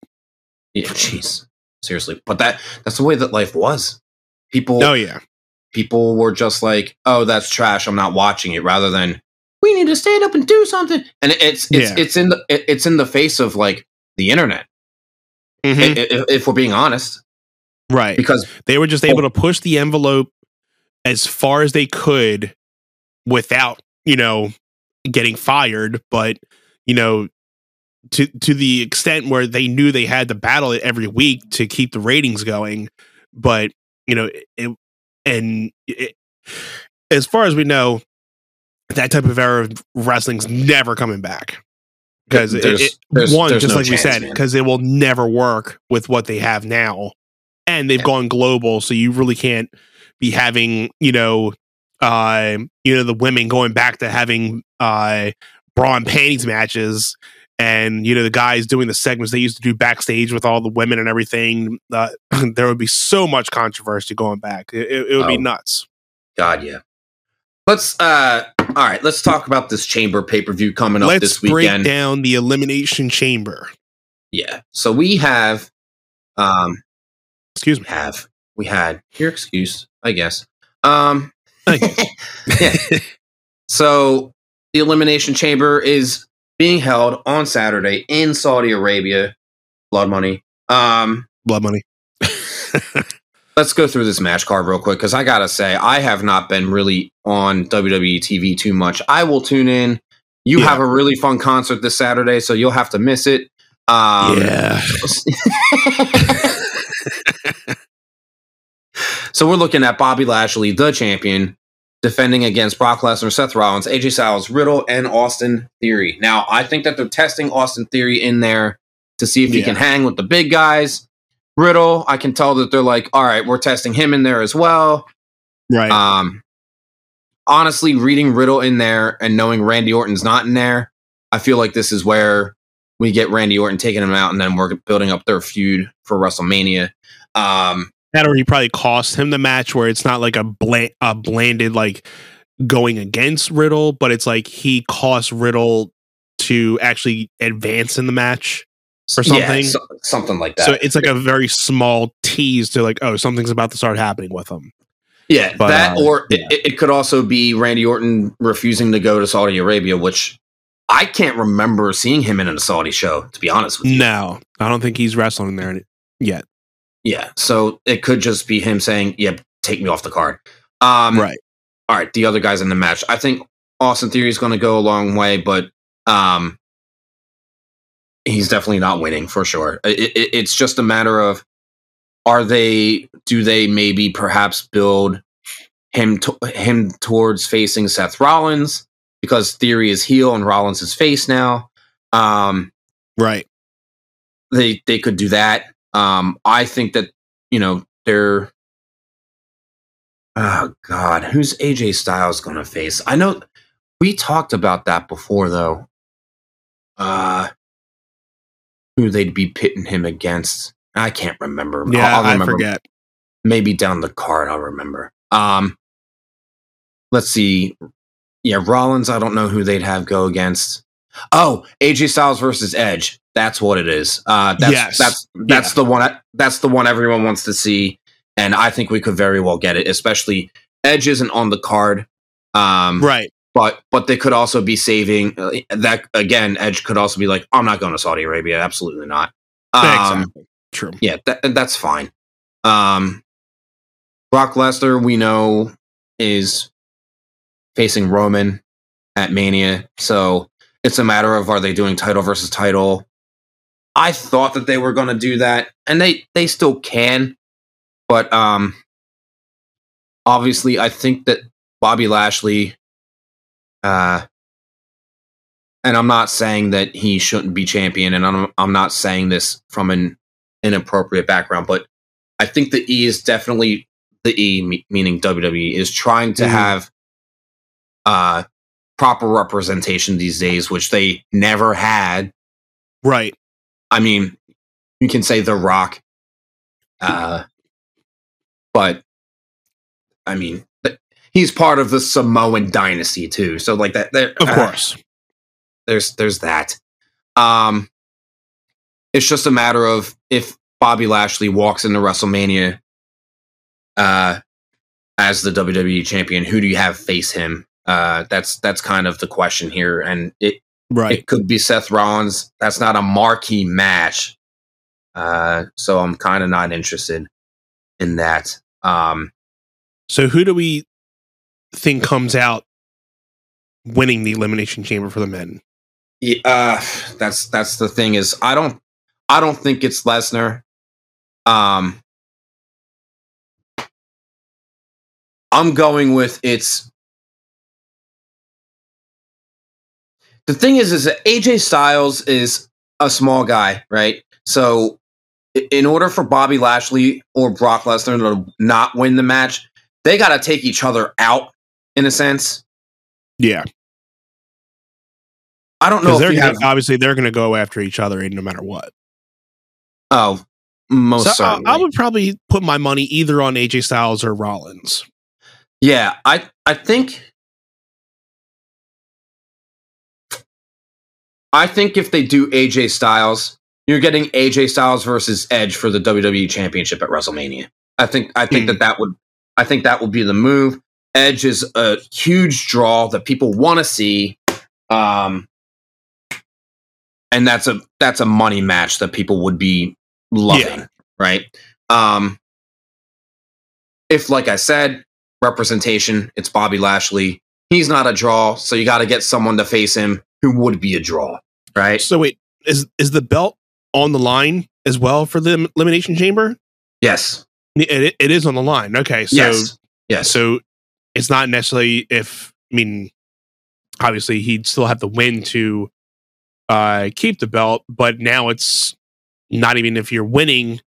Yeah jeez. Seriously. But that that's the way that life was. People oh yeah. people were just like oh that's trash. I'm not watching it rather than we need to stand up and do something. And it's it's Yeah. it's in the it's in the face of like the internet. Mhm. i- i- if we're being honest. Right. Because they were just able to push the envelope as far as they could without you know getting fired but you know to to the extent where they knew they had to battle it every week to keep the ratings going but you know it and it, as far as we know that type of era of wrestling's never coming back. Because it, it- one there's just no like we said because it will never work with what they have now. And they've Yeah. gone global so you really can't be having you know uh you know the women going back to having uh bra and panties matches and you know the guys doing the segments they used to do backstage with all the women and everything uh, *clears throat* there would be so much controversy going back it, it, would be Oh. nuts God, yeah. Let's uh all right, let's talk about this chamber pay-per-view coming up let's this break weekend. down the elimination chamber Yeah. So we have um excuse me have we had your excuse, I guess. Um *laughs* yeah. So the elimination chamber is being held on Saturday in Saudi Arabia. Blood money. Um blood money *laughs* let's go through this match card real quick because I gotta say I have not been really on WWE TV too much. I will tune in. You Yeah. have a really fun concert this Saturday, so you'll have to miss it. Um, yeah *laughs* so we're looking at Bobby Lashley, the champion, defending against Brock Lesnar, Seth Rollins, AJ Styles, Riddle, and Austin Theory. Now, I think that they're testing Austin Theory in there to see if he Yeah. can hang with the big guys. Riddle, I can tell that they're like, all right, we're testing him in there as well. right Um, honestly, reading Riddle in there and knowing Randy Orton's not in there, I feel like this is where we get Randy Orton taking him out, and then we're building up their feud for WrestleMania. Um, that or he probably cost him the match where it's not like a bland, a blanded like going against Riddle, but it's like he cost Riddle to actually advance in the match or yeah, something. so- something like that. so it's like a very small tease to like, oh, something's about to start happening with him. yeah, but, that uh, or yeah. It, it could also be Randy Orton refusing to go to Saudi Arabia, which I can't remember seeing him in a Saudi show. To be honest with you, No, I don't think he's wrestling there yet. Yeah. So it could just be him saying, "Yeah, take me off the card." Um, right. all right, the other guys in the match. I think Austin Theory is going to go a long way, but um, he's definitely not winning for sure. It, it, it's just a matter of are they? Do they maybe perhaps build him to, him towards facing Seth Rollins because Theory is heel and Rollins is face now. Um, Right. they they could do that. Um, I think that you know they're. Oh God, who's AJ Styles going to face? I know we talked about that before, though. Uh, who they'd be pitting him against? I can't remember. I'll- Yeah, I'll I forget. maybe down the card I'll remember. Um let's see. Yeah, Rollins, I don't know who they'd have go against. Oh, AJ Styles versus Edge. That's what it is. Uh that's Yes. that's that's the one that's the one everyone wants to see and I think we could very well get it, especially Edge isn't on the card. Um Right. but but they could also be saving uh, that again Edge could also be like I'm not going to Saudi Arabia, absolutely not. Um exactly. True. yeah, that, that's fine. Um, Brock Lesnar, we know, is facing Roman at Mania, so it's a matter of are they doing title versus title. I thought that they were going to do that, and they they still can, but um, obviously, I think that Bobby Lashley, uh, and I'm not saying that he shouldn't be champion, and I'm I'm not saying this from an inappropriate background, but I think the E is definitely the E, meaning WWE, is trying to Mhm. have uh, proper representation these days, which they never had. Right. I mean, you can say The Rock, uh, but I mean, he's part of the Samoan dynasty too. So like that, of uh, course, there's there's that. Um, it's just a matter of if Bobby Lashley walks into WrestleMania, uh, as the WWE champion, who do you have face him? Uh, that's that's kind of the question here, and it right it could be Seth Rollins. That's not a marquee match, uh, so I'm kind of not interested in that. Um, so who do we think comes out winning the elimination chamber for the men? Yeah, uh, that's that's the thing is I don't I don't think it's Lesnar. Um, I'm going with it's. The thing is, is that AJ Styles is a small guy, right? So, in order for Bobby Lashley or Brock Lesnar to not win the match, they got to take each other out in a sense. Yeah. I don't know. They're gonna, have, obviously they're going to go after each other no matter what. Oh, most so certainly. I, I, would probably put my money either on AJ Styles or Rollins. Yeah, I I think I think if they do AJ Styles, you're getting AJ Styles versus Edge for the WWE Championship at WrestleMania. I think I think mm. that that would I think that would be the move. Edge is a huge draw that people want to see. Um, and that's a that's a money match that people would be loving, yeah. right? Um, if, like I said, representation, it's Bobby Lashley. He's not a draw, so you got to get someone to face him who would be a draw, right? So wait, is is the belt on the line as well for the elimination chamber? Yes, it, it is on the line. Okay, so yes, yes. so it's not necessarily if I mean, obviously he'd still have to win to uh, keep the belt, but now it's not even if you're winning,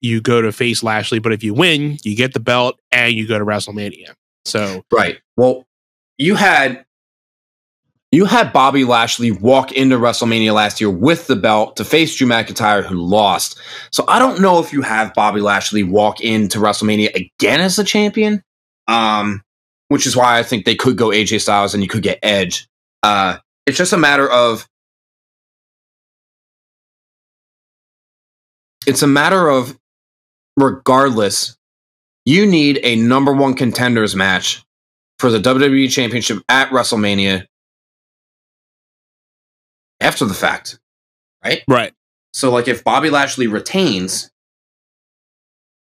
you go to face Lashley, but if you win, you get the belt and you go to WrestleMania. So right. Well, you had you had Bobby Lashley walk into WrestleMania last year with the belt to face Drew McIntyre, who lost. So I don't know if you have Bobby Lashley walk into WrestleMania again as a champion. Um, which is why I think they could go AJ Styles and you could get Edge. Uh, it's just a matter of it's a matter of regardless, you need a number one contenders match for the WWE Championship at WrestleMania after the fact, right? Right. So, like, if Bobby Lashley retains,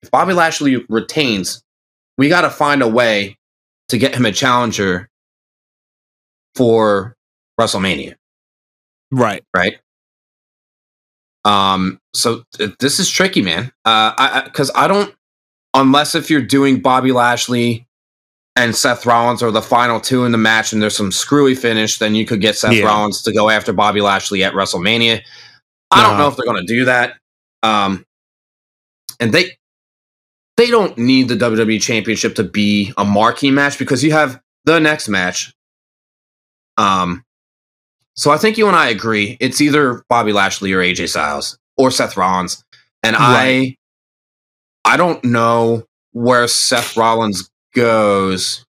if Bobby Lashley retains, we got to find a way to get him a challenger for WrestleMania. Right. Right. Um, so th- this is tricky, man. Uh, I because I, I, don't unless if you're doing Bobby Lashley and Seth Rollins are the final two in the match, and there's some screwy finish, then you could get Seth yeah. Rollins to go after Bobby Lashley at WrestleMania. I don't know if they're going to do that. Um, and they they don't need the WWE Championship to be a marquee match because you have the next match. Um, so I think you and I agree. It's either Bobby Lashley or AJ Styles or Seth Rollins. And right. I I don't know where Seth Rollins goes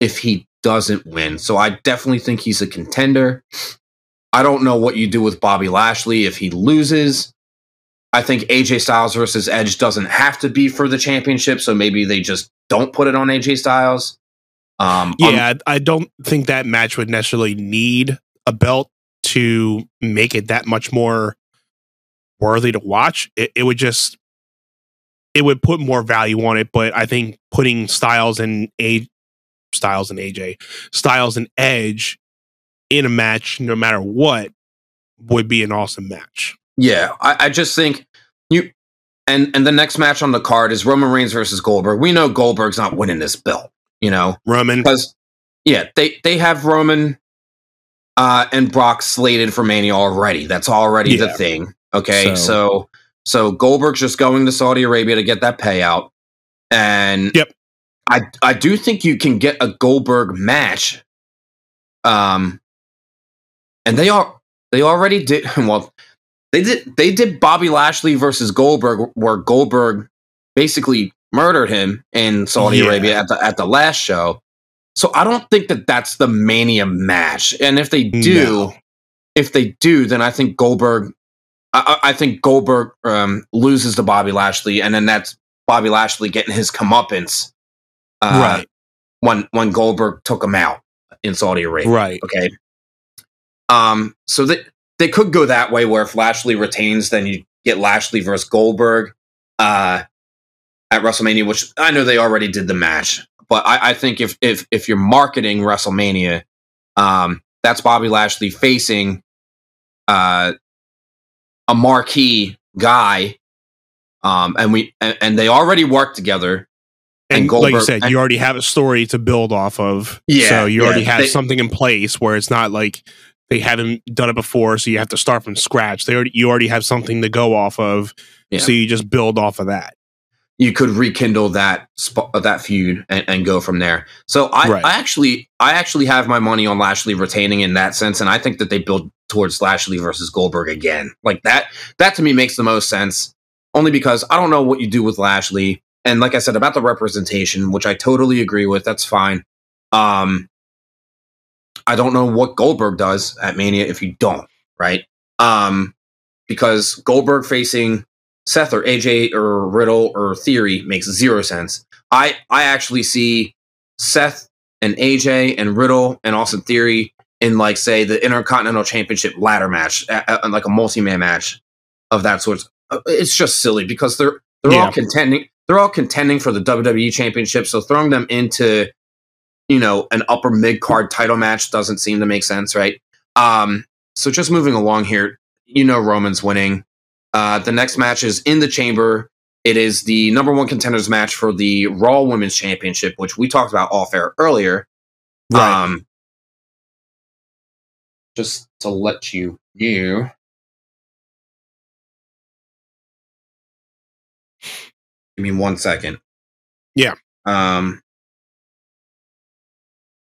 if he doesn't win. So I definitely think he's a contender. I don't know what you do with Bobby Lashley if he loses. I think AJ Styles versus Edge doesn't have to be for the championship, so maybe they just don't put it on AJ Styles. Um, yeah, um, I don't think that match would necessarily need a belt to make it that much more worthy to watch. It, it would just it would put more value on it, but I think putting Styles and A Styles and AJ Styles and Edge in a match, no matter what, would be an awesome match. Yeah, I, I just think you and and the next match on the card is Roman Reigns versus Goldberg. We know Goldberg's not winning this belt you know, Roman. Because yeah, they they have Roman uh, and Brock slated for Mania already. That's already yeah. the thing. Okay, so. so so Goldberg's just going to Saudi Arabia to get that payout, and yep, I I do think you can get a Goldberg match. Um, and they are they already did *laughs* well. They did they did Bobby Lashley versus Goldberg, where Goldberg basically murdered him in Saudi Yeah. Arabia at the at the last show. So I don't think that that's the Mania match. And if they do, No. if they do, then I think Goldberg, I, I think Goldberg um, loses to Bobby Lashley, and then that's Bobby Lashley getting his comeuppance uh, right. when when Goldberg took him out in Saudi Arabia. Right. Okay. Um. So that they could go that way, where if Lashley retains, then you get Lashley versus Goldberg uh, at WrestleMania, which I know they already did the match. But I, I think if if if you're marketing WrestleMania, um, that's Bobby Lashley facing uh, a marquee guy, um, and we and, and they already worked together. And, And like you said, and- you already have a story to build off of. Yeah, So you yeah, already have they- something in place where it's not like they haven't done it before, so you have to start from scratch. They already you already have something to go off of, Yeah. so you just build off of that. you could rekindle that sp- that feud and, and go from there. So I, Right. I actually I actually have my money on Lashley retaining in that sense, and I think that they build towards Lashley versus Goldberg again. Like that that to me makes the most sense. Only because I don't know what you do with Lashley, and like I said about the representation, which I totally agree with. That's fine. Um, I don't know what Goldberg does at Mania if you don't right. Um, because Goldberg facing Seth or AJ or Riddle or Theory makes zero sense. I I actually see Seth and AJ and Riddle and Austin Theory in like say the Intercontinental Championship ladder match, like a multi-man match of that sort. Uh, It's just silly because they're they're Yeah. all contending. They're all contending for the WWE Championship, so throwing them into you know an upper mid card title match doesn't seem to make sense, right? Um, so just moving along here, you know Roman's winning. Uh, the next match is in the chamber. It is the number one contenders match for the Raw Women's Championship, which we talked about off air earlier. Right. Um, just to let you you. Give me one second. Yeah. Um.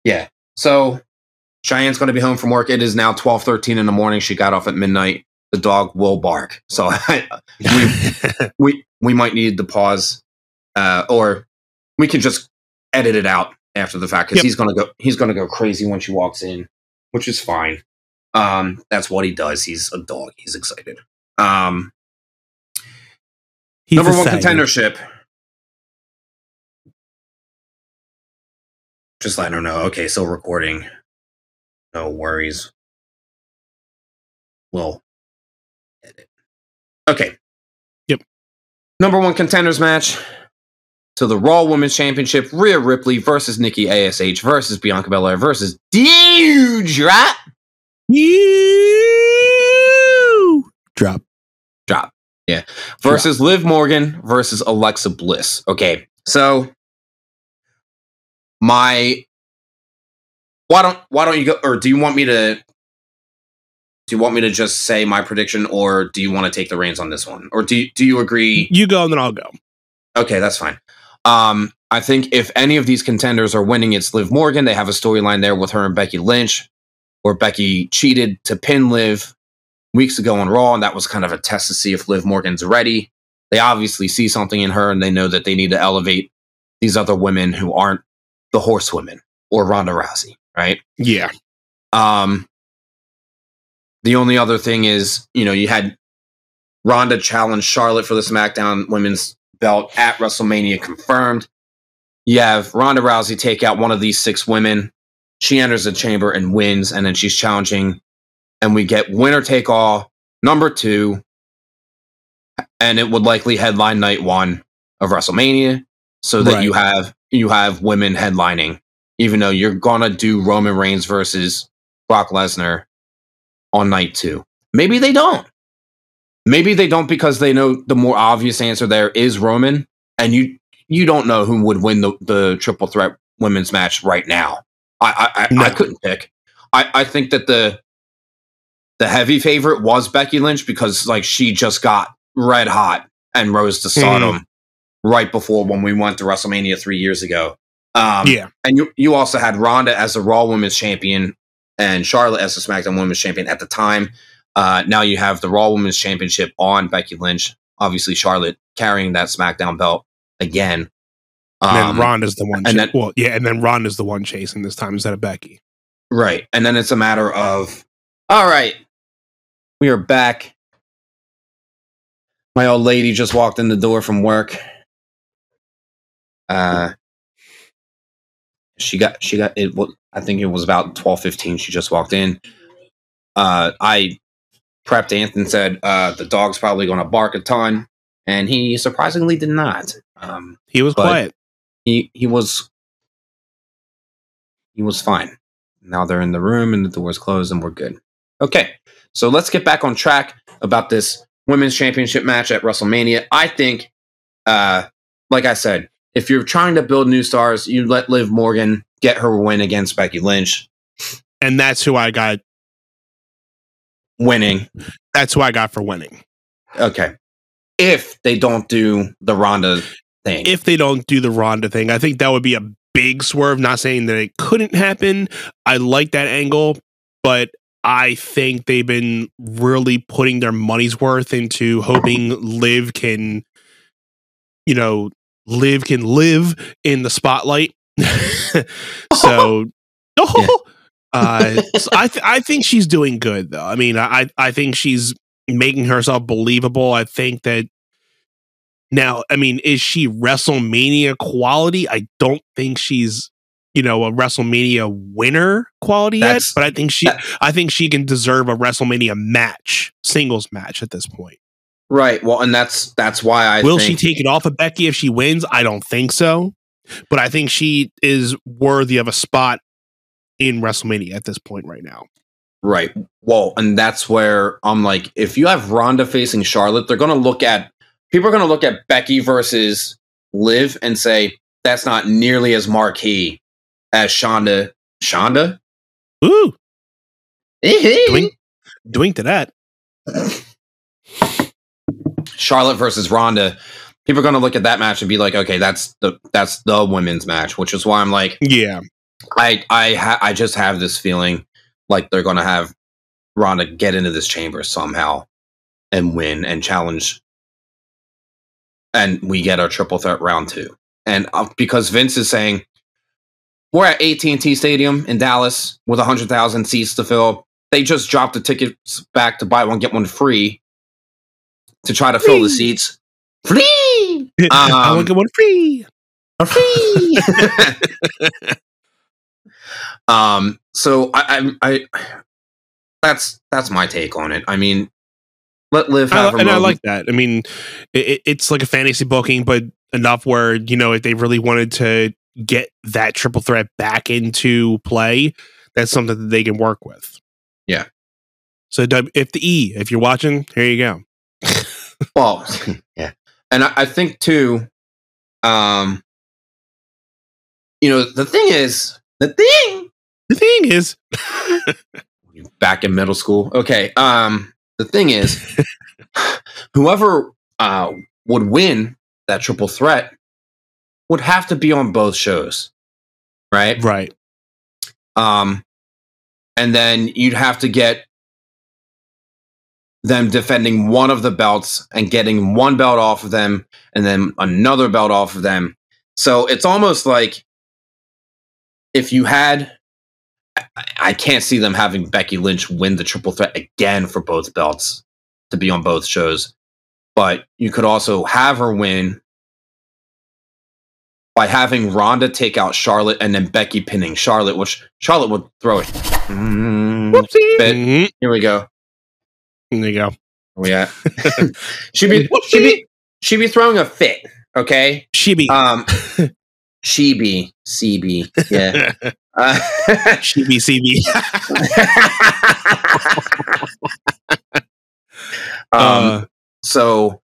Yeah. So Cheyenne's going to be home from work. It is now twelve thirteen in the morning. She got off at midnight. The dog will bark. So *laughs* *laughs* we we might need to pause, uh, or we can just edit it out after the fact because Yep. he's gonna go he's gonna go crazy when she walks in, which is fine. Um, that's what he does. He's a dog. He's excited. Um, He's number one contendership. Just letting her know. Okay, still recording. No worries. We'll edit. Okay. Yep. Number one contenders match to the Raw Women's Championship: Rhea Ripley versus Nikki Ash versus Bianca Belair versus Doudrop. You drop. Drop. Yeah. Versus Liv Morgan versus Alexa Bliss. Okay. So my why don't why don't you go or do you want me to do you want me to just say my prediction or do you want to take the reins on this one? Or do you, do you agree You go and then I'll go. Okay, that's fine. Um, I think if any of these contenders are winning, it's Liv Morgan. They have a storyline there with her and Becky Lynch, where Becky cheated to pin Liv weeks ago on Raw, and that was kind of a test to see if Liv Morgan's ready. They obviously see something in her, and they know that they need to elevate these other women who aren't the horsewomen or Ronda Rousey, right? Yeah. Um, the only other thing is, you know, you had Ronda challenge Charlotte for the SmackDown Women's belt at WrestleMania confirmed. You have Ronda Rousey take out one of these six women. She enters the chamber and wins, and then she's challenging, and we get winner take all number two, and it would likely headline night one of WrestleMania, so that Right. you have you have women headlining, even though you're gonna do Roman Reigns versus Brock Lesnar on night two. Maybe they don't. Maybe they don't because they know the more obvious answer there is Roman, and you you don't know who would win the, the triple threat women's match right now. I I, No. I couldn't pick. I, I think that the the heavy favorite was Becky Lynch because like she just got red hot and rose to stardom right before when we went to WrestleMania three years ago. Um, yeah, and you you also had Ronda as the Raw Women's Champion and Charlotte as the SmackDown Women's Champion at the time. Uh, now you have the Raw Women's Championship on Becky Lynch. Obviously, Charlotte carrying that SmackDown belt again. And then Um, Ronda's the one. and then- well, yeah, and then Ronda's the one chasing this time instead of Becky. Right. And then it's a matter of, all right, we are back. My old lady just walked in the door from work. Uh, she got, she got it. I think it was about twelve fifteen. She just walked in. Uh, I prepped Anthony said, uh, the dog's probably going to bark a ton. And he surprisingly did not. Um, He was quiet. He he was he was fine. Now they're in the room and the door's closed and we're good. Okay, so let's get back on track about this women's championship match at WrestleMania. I think, uh, like I said, if you're trying to build new stars, you let Liv Morgan get her win against Becky Lynch, And that's who I got. winning. That's who I got for winning. Okay, if they don't do the Ronda thing, If they don't do the Ronda thing, I think that would be a big swerve. Not saying that it couldn't happen. I like that angle, but I think they've been really putting their money's worth into hoping Liv can, you know, Liv can live in the spotlight. *laughs* so, *laughs* uh, so I th- I think she's doing good though. I mean, I I think she's making herself believable. I think that now, I mean, is she WrestleMania quality? I don't think she's you know a WrestleMania winner quality yet, but I think she that- I think she can deserve a WrestleMania match, singles match at this point. right? Well, and that's that's why I Will think, she take it off of Becky if she wins? I don't think so. But I think she is worthy of a spot in WrestleMania at this point right now. Right. Well, and that's where I'm like, if you have Ronda facing Charlotte, they're going to look at people are going to look at Becky versus Liv and say that's not nearly as marquee as Shonda. Shonda. Ooh, Doink. doink to that. Charlotte versus Ronda. People are going to look at that match and be like, okay, that's the that's the women's match, which is why I'm like, Yeah. I I ha- I just have this feeling like they're going to have Ronda get into this chamber somehow and win and challenge, and we get our triple threat round two. And uh, because Vince is saying we're at AT and T Stadium in Dallas with hundred thousand seats to fill, they just dropped the tickets back to buy one get one free to try to fill the seats. Free. *laughs* I Um, want get one free. free. *laughs* um. So I, I, I, that's that's my take on it. I mean, let live I, have li- her and I like that. I mean, it, it- it's like a fantasy booking, but enough where you know if they really wanted to get that triple threat back into play, that's something that they can work with. Yeah. So if the E, if you're watching, here you go. *laughs* Well, *laughs* yeah, and I, I think too. Um, you know, the thing is, the thing The thing is, *laughs* back in middle school. Okay. Um, the thing is, *laughs* whoever uh would win that triple threat would have to be on both shows, right? right? Um, and then you'd have to get them defending one of the belts and getting one belt off of them and then another belt off of them. So it's almost like if you had, I- I can't see them having Becky Lynch win the triple threat again for both belts to be on both shows. But you could also have her win by having Ronda take out Charlotte and then Becky pinning Charlotte, which Charlotte would throw it. Mm, Whoopsie. Bit. Mhm. Here we go. There you go. Where we at? *laughs* she'd be she'd be she'd be throwing a fit. Okay. Shibi. Um, she be *laughs* CB. Yeah. *laughs* Uh, *laughs* Shibi CB. *laughs* um, uh, so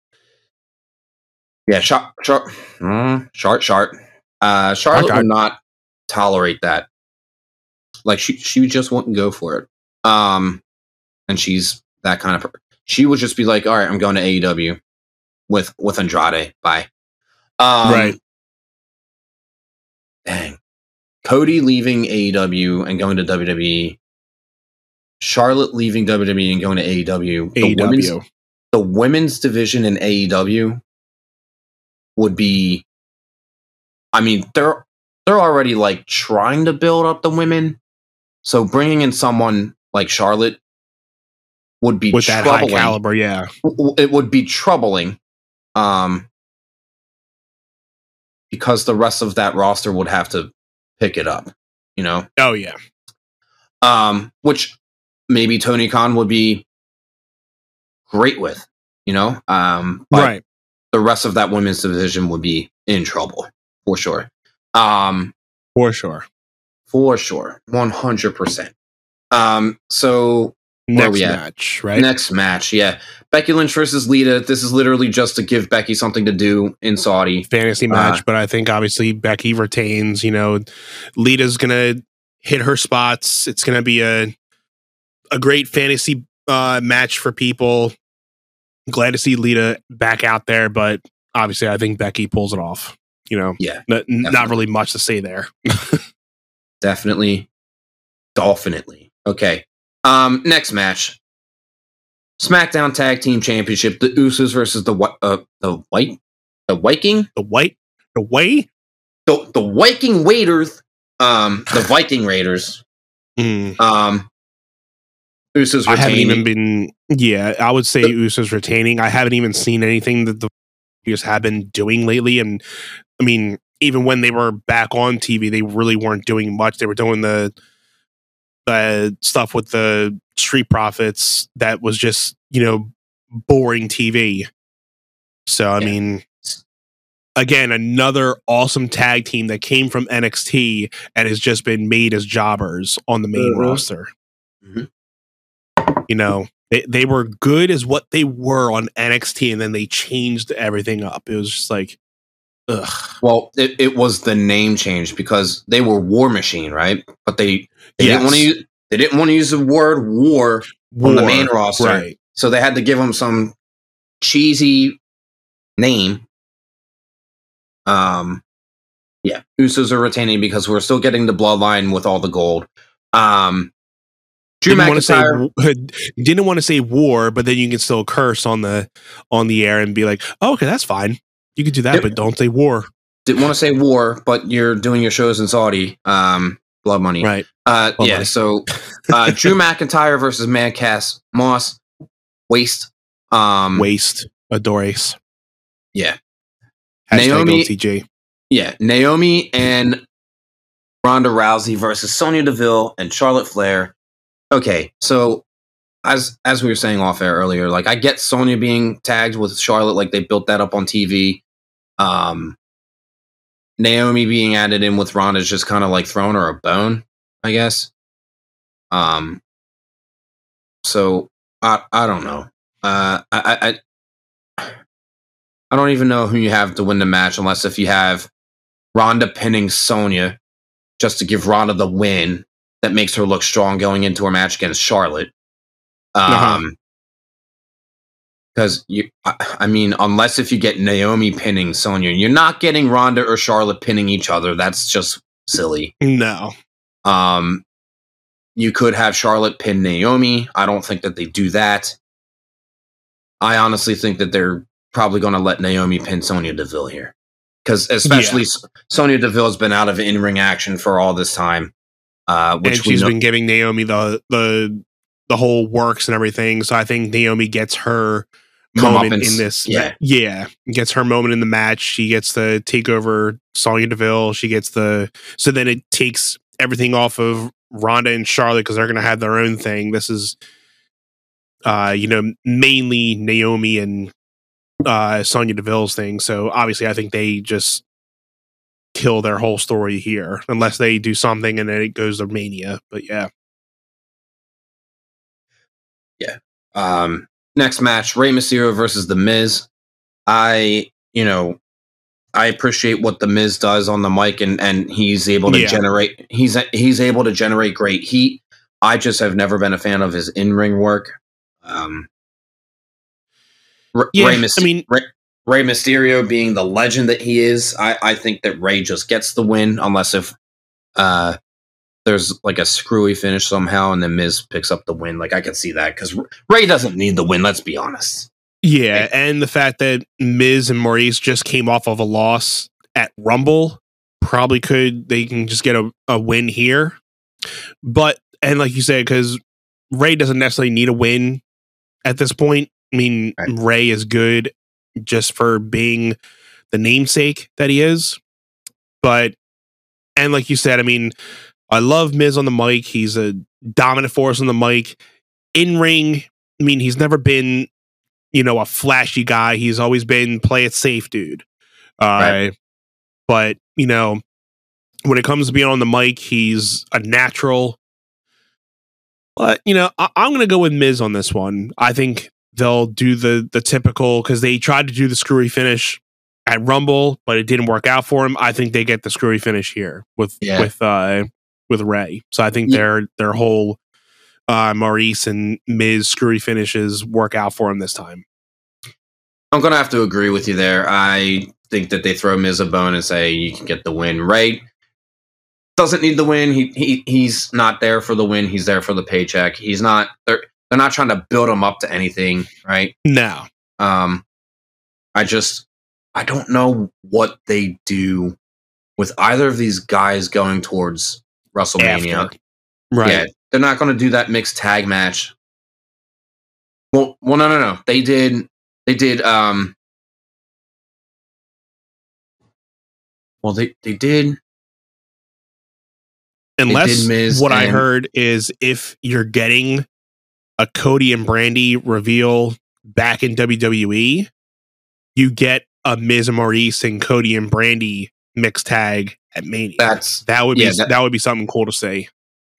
yeah, sharp, sharp, mm, shart, shart. Uh, Charlotte would not tolerate that. Like she, she just wouldn't go for it. Um, and she's that kind of. Per- she would just be like, "All right, I'm going to AEW with with Andrade. Bye." Um, Right. dang. Cody leaving AEW and going to WWE. Charlotte leaving WWE and going to AEW. The women's AEW. the women's division in AEW would be I mean, they're they're already like trying to build up the women. So bringing in someone like Charlotte would be with that high troubling. caliber, yeah. it would be troubling um because the rest of that roster would have to pick it up you know Oh yeah. um which maybe tony khan would be great with you know um right. the rest of that women's division would be in trouble for sure um For sure. for sure 100% um so Next match, right? Next match, yeah. Becky Lynch versus Lita. This is literally just to give Becky something to do in Saudi. Fantasy Uh, match, but I think obviously Becky retains. You know, Lita's gonna hit her spots. It's gonna be a a great fantasy uh, match for people. Glad to see Lita back out there, but obviously I think Becky pulls it off. You know, Yeah, N- not really much to say there. *laughs* definitely. Definitely. Okay. Um, next match. SmackDown Tag Team Championship. The Usos versus the uh, the White the Viking The white, the way. the the Viking Raiders. Um, the Viking Raiders. Mm. Um, Usos I haven't even been. Yeah, I would say Usos retaining. I haven't even seen anything that the Usos have been doing lately. And I mean, even when they were back on TV, they really weren't doing much. They were doing the the stuff with the Street Profits that was just you know boring TV. So I Yeah. mean. Again, another awesome tag team that came from NXT and has just been made as jobbers on the main Mhm. roster Mhm. you know they, they were good as what they were on NXT and then they changed everything up it was just like ugh Well, it, it was the name change because they were War Machine, right? But they they didn't want to use they didn't want to use the word war on the War. main roster, right so they had to give them some cheesy name. Um, yeah, Usos are retaining because we're still getting the bloodline with all the gold. Um, Drew didn't want to say *laughs* didn't want to say war but then you can still curse on the on the air and be like oh, okay that's fine you can do that Yep. but don't say war didn't want to say war, but you're doing your shows in Saudi. Um, blood money. right Uh, Blood yeah. money. So, *laughs* uh, Drew McIntyre versus Madcap Moss. Waste. Um, waste adores Yeah. Hashtag Naomi-. Yeah, Naomi and Ronda Rousey versus Sonya Deville and Charlotte Flair. Okay, so as as we were saying off air earlier, like I get Sonya being tagged with Charlotte, like they built that up on TV. Um, Naomi being added in with Ronda is just kind of like throwing her a bone, I guess. Um, so I I don't know. Uh, I I. I don't even know who you have to win the match unless if you have Ronda pinning Sonya just to give Ronda the win that makes her look strong going into her match against Charlotte. Uh-huh. Because you, I, mean, unless if you get Naomi pinning Sonya, you're not getting Ronda or Charlotte pinning each other. That's just silly. no Um, you could have Charlotte pin Naomi. I don't think that they do that. I honestly think that they're probably going to let Naomi pin Sonya Deville here. Because especially S Sonya Deville has been out of in ring action for all this time. Uh, which and she's know, been giving Naomi the the the whole works and everything. So I think Naomi gets her moment in this. Yeah. yeah, gets her moment in the match. She gets the take over Sonya Deville. She gets the so then it takes everything off of Ronda and Charlotte because they're gonna have their own thing. This is, uh, you know, mainly Naomi and uh Sonya Deville's thing. So obviously, I think they just kill their whole story here unless they do something and then it goes to mania but yeah. yeah um, next match Rey Mysterio versus The Miz. I, you know, I appreciate what The Miz does on the mic and, and he's able to Yeah. generate, he's, he's able to generate great heat. I just have never been a fan of his in ring work. Um, yeah Rey, Mys- i mean Rey, Rey Mysterio being the legend that he is, I, I think that Rey just gets the win unless if uh there's like a screwy finish somehow and then Miz picks up the win. Like I can see that because Rey doesn't need the win. Let's be honest. Yeah, and the fact that Miz and Maryse just came off of a loss at Rumble probably could they can just get a, a win here. But and like you said, because Rey doesn't necessarily need a win at this point. I mean, right. Rey is good just for being the namesake that he is. But and like you said, I mean, I love Miz on the mic. He's a dominant force on the mic. In ring, I mean, he's never been, you know, a flashy guy. He's always been play it safe, dude. Uh, right. But you know, when it comes to being on the mic, he's a natural. But you know, I- I'm going to go with Miz on this one. I think they'll do the the typical because they tried to do the screwy finish at Rumble, but it didn't work out for him. I think they get the screwy finish here with yeah. with uh with Rey. So I think yeah. their their whole uh Maryse and Miz screwy finishes work out for him this time. I'm gonna have to agree with you there. I think that they throw Miz a bone and say you can get the win. Rey doesn't need the win. He he he's not there for the win. He's there for the paycheck. He's not they're they're not trying to build him up to anything, right? No. Um I just I don't know what they do with either of these guys going towards WrestleMania. After. Right. Yeah, they're not going to do that mixed tag match. Well, well, no, no, no. They did. They did. Um. Well, they they did. Unless they did what I heard is if you're getting a Cody and Brandi reveal back in WWE, you get a Miz and Maryse and Cody and Brandi mixed tag at Mania. That's that would be yeah, that, that would be something cool to say.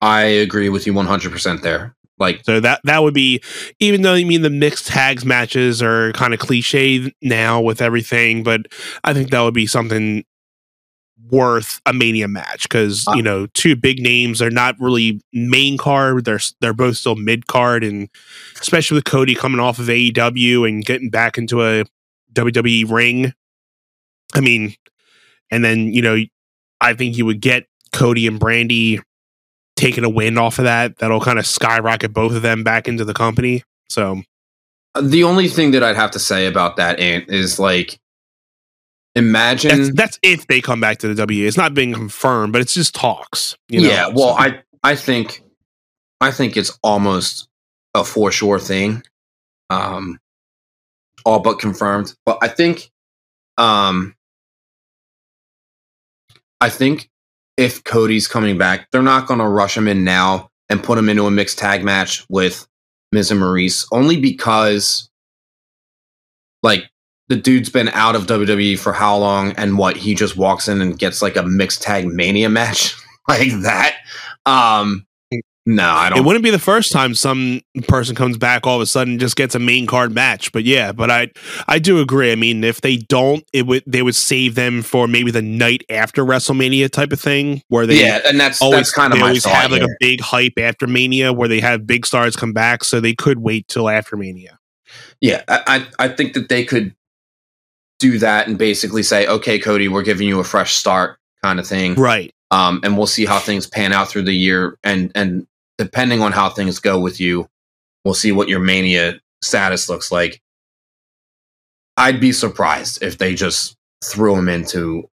I agree with you 100% there. Like so that that would be even though you mean the mixed tags matches are kind of cliche now with everything, but I think that would be something worth a mania match because uh, you know two big names are not really main card they're they're both still mid card and especially with Cody coming off of AEW and getting back into a WWE ring I mean and then you know I think you would get Cody and Brandi taking a win off of that. That'll kind of skyrocket both of them back into the company. So the only thing that I'd have to say about that Ant is like imagine that's, that's, if they come back to the W. It's not being confirmed, but it's just talks. You know? Yeah, well, so. I I think I think it's almost a for sure thing. Um all but confirmed. But I think um I think if Cody's coming back, they're not going to rush him in now and put him into a mixed tag match with Miz and Maryse, only because, like, the dude's been out of WWE for how long, and what he just walks in and gets like a mixed tag mania match *laughs* like that. Um, no, I don't. It wouldn't be the first time some person comes back all of a sudden just gets a main card match. But yeah, but I I do agree. I mean, if they don't, it would they would save them for maybe the night after WrestleMania type of thing where they yeah, and that's always that's kind of always have like a big hype after Mania where they have big stars come back, so they could wait till after Mania. Yeah, I I think that they could do that and basically say, okay, Cody, we're giving you a fresh start, kind of thing, right? Um, and we'll see how things pan out through the year, and and depending on how things go with you, we'll see what your mania status looks like. I'd be surprised if they just threw him into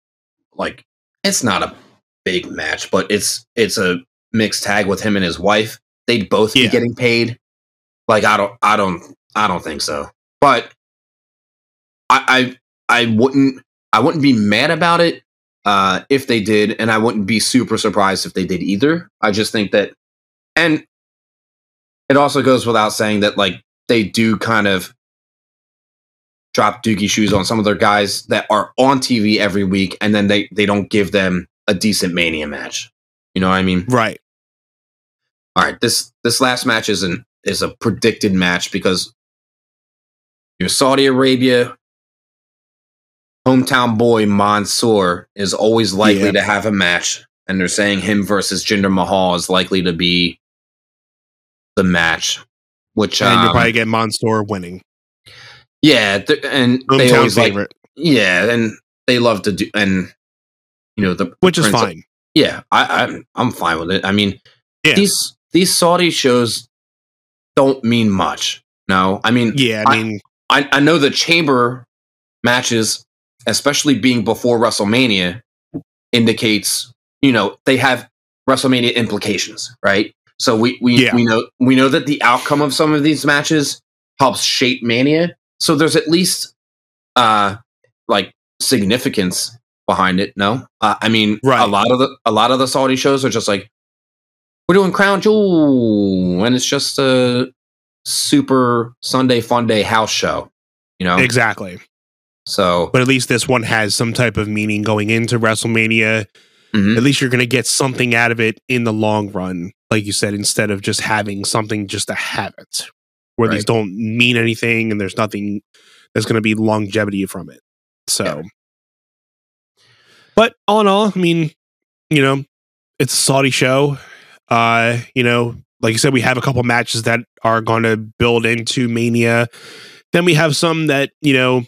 like it's not a big match, but it's it's a mixed tag with him and his wife. They'd both yeah. be getting paid. Like I don't I don't I don't think so. But I I, I wouldn't I wouldn't be mad about it uh, if they did, and I wouldn't be super surprised if they did either. I just think that and it also goes without saying that like they do kind of drop dookie shoes on some of their guys that are on TV every week, and then they they don't give them a decent Mania match. You know what I mean? Right. All right. This this last match is an is a predicted match because your Saudi Arabia hometown boy Mansoor is always likely yeah. to have a match, and they're saying him versus Jinder Mahal is likely to be the match, which and um, you'll probably get Mansoor winning. Yeah, th- and they always like yeah, and they love to do and you know the which is fine. Yeah, I, I'm I'm fine with it. I mean, Yeah. these these Saudi shows don't mean much. No, I mean, Yeah, I mean, I, I know the chamber matches, especially being before WrestleMania, indicates you know they have WrestleMania implications, right? So we we, Yeah. we know we know that the outcome of some of these matches helps shape Mania. So there's at least uh like significance behind it. No, uh, I mean Right. a lot of the a lot of the Saudi shows are just like we're doing Crown Jewel, and it's just a super Sunday fun day house show. You know, exactly. so But at least this one has some type of meaning going into WrestleMania. mhm. At least you're going to get something out of it in the long run, like you said, instead of just having something just to have it, where these don't mean anything and there's nothing. There's going to be longevity from it. So, Yeah. but all in all, I mean, you know, it's a Saudi show. Uh, you know, like you said, we have a couple matches that are going to build into Mania. Then we have some that you know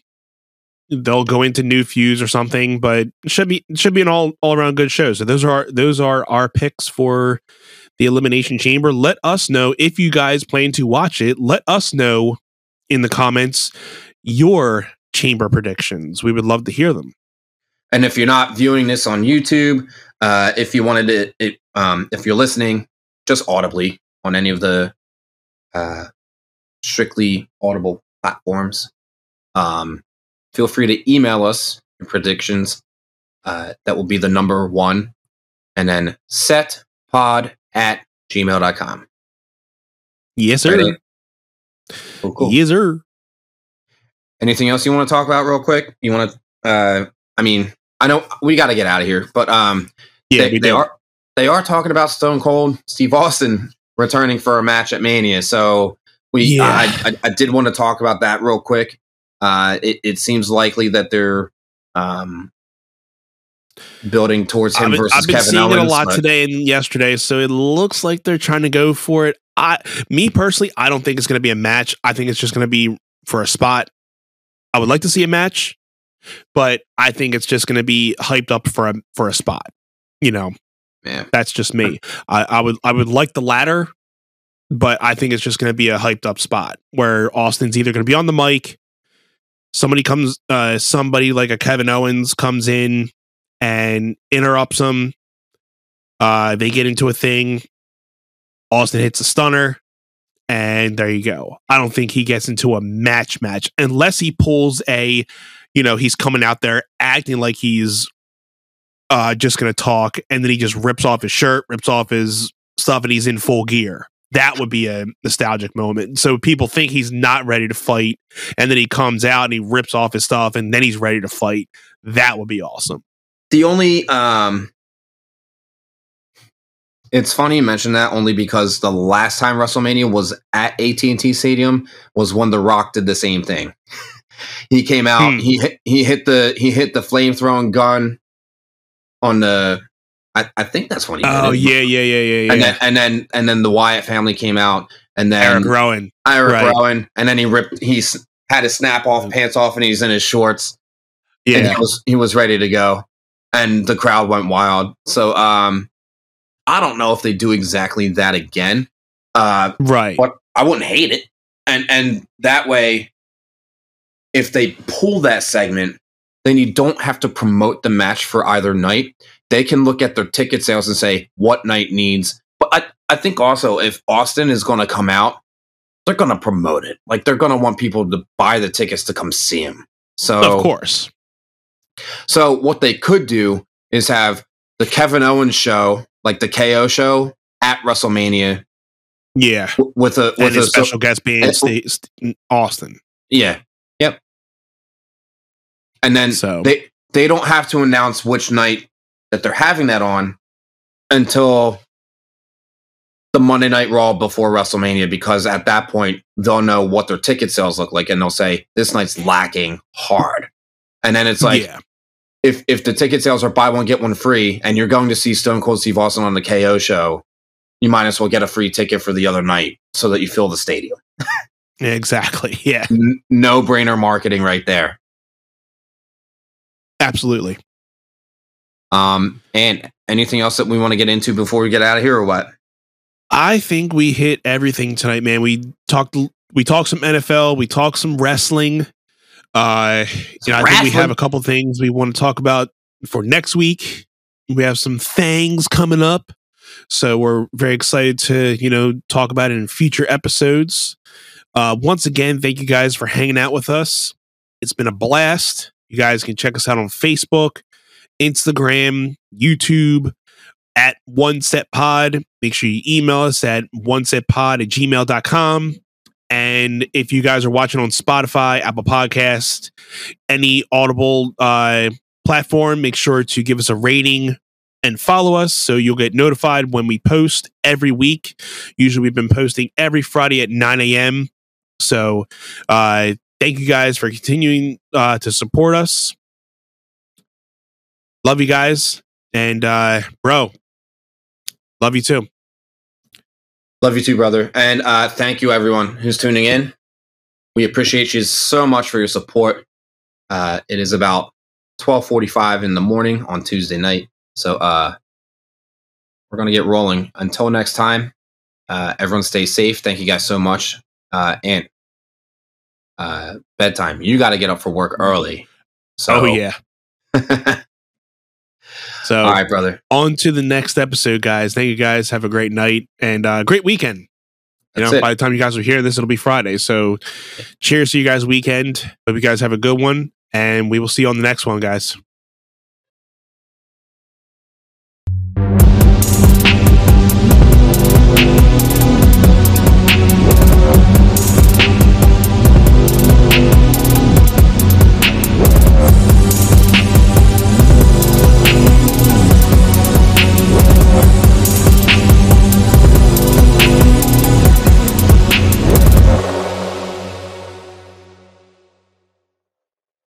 they'll go into new feuds or something, but should be should be an all all around good show. So those are those are our picks for the Elimination Chamber. Let us know if you guys plan to watch it. Let us know in the comments your chamber predictions. We would love to hear them. and if you're not viewing this on YouTube, uh, if you wanted to, it, um, if you're listening just audibly on any of the uh, strictly audible platforms, um, feel free to email us your predictions. Uh, that will be the number one, and then setpod at gmail.com. Yes, sir. Right. Cool, cool. Yes, sir. Anything else you want to talk about real quick? You want to? Uh, I mean, I know we got to get out of here, but um, Yeah, they, they are they are talking about Stone Cold Steve Austin returning for a match at Mania. So we, Yeah. I, I, I did want to talk about that real quick. Uh, it, it seems likely that they're um, building towards him I've versus I've been Kevin seeing Owens. it a lot but- today and yesterday, so it looks like they're trying to go for it. I, me personally, I don't think it's going to be a match. I think it's just going to be for a spot. I would like to see a match, but I think it's just going to be hyped up for a for a spot. You know, Yeah. that's just me. I, I would I would like the latter, but I think it's just going to be a hyped up spot where Austin's either going to be on the mic, somebody comes, uh, somebody like a Kevin Owens comes in and interrupts them. Uh, they get into a thing. Austin hits a stunner, and there you go. I don't think he gets into a match match unless he pulls a, you know, he's coming out there acting like he's uh just gonna talk, and then he just rips off his shirt, rips off his stuff, and he's in full gear. That would be a nostalgic moment. So people think he's not ready to fight, and then he comes out and he rips off his stuff, and then he's ready to fight. That would be awesome. The only um it's funny you mention that only because the last time WrestleMania was at AT&T Stadium was when The Rock did the same thing. *laughs* he came out, Hmm. he hit he hit the he hit the flame throwing gun on the I, I think that's when he Oh did it. yeah, yeah, yeah, yeah, yeah. And then and then and then the Wyatt family came out and then Eric Rowan. Eric right. Rowan and then he ripped he had his snap off pants off and he's in his shorts and Yeah, he was he was ready to go and the crowd went wild. So um i don't know if they do exactly that again uh right. but i wouldn't hate it. And and that way if they pull that segment then you don't have to promote the match for either night. They can look at their ticket sales and say what night needs but i i think also if austin is going to come out they're going to promote it. Like they're going to want people to buy the tickets to come see him. So Of course. So what they could do is have the Kevin Owens show, like the KO show, at WrestleMania Yeah. w- with a with a special guest being Sta- St- Austin. yeah, yep. And then So- they they don't have to announce which night that they're having that on until the Monday Night Raw before WrestleMania because at that point they'll know what their ticket sales look like and they'll say this night's lacking hard. And then it's like yeah. If if the ticket sales are buy one get one free, and you're going to see Stone Cold Steve Austin on the KO show, you might as well get a free ticket for the other night so that you fill the stadium. *laughs* Exactly. *laughs* Yeah. N- no brainer marketing right there. Absolutely. Um, and anything else that we want to get into before we get out of here, or what? I think we hit everything tonight, man. We talked we talked some NFL, we talked some wrestling. Uh you know, I think we have a couple things we want to talk about for next week. We have some things coming up. So we're very excited to, you know, talk about it in future episodes. Uh once again, thank you guys for hanging out with us. It's been a blast. You guys can check us out on Facebook, Instagram, YouTube, at one set pod. Make sure you email us at one set pod at gmail.com. And if you guys are watching on Spotify, Apple Podcast, any audible uh, platform, make sure to give us a rating and follow us so you'll get notified when we post every week. Usually we've been posting every Friday at 9 a.m. So uh, thank you guys for continuing uh, to support us. Love you guys. And uh, bro, love you too. Love you too, brother. And uh, thank you, everyone who's tuning in. We appreciate you so much for your support. Uh, it is about 12:45 in the morning on Tuesday night, so uh, we're gonna get rolling. Until next time, uh, everyone stay safe. Thank you guys so much. Uh, and uh, bedtime. You got to get up for work early. So oh yeah. *laughs* so all right, brother. On to the next episode, guys. Thank you guys. Have a great night and uh, great weekend. You That's know, it. by the time you guys are hearing this, it'll be Friday. So cheers to you guys' weekend. Hope you guys have a good one. And we will see you on the next one, guys.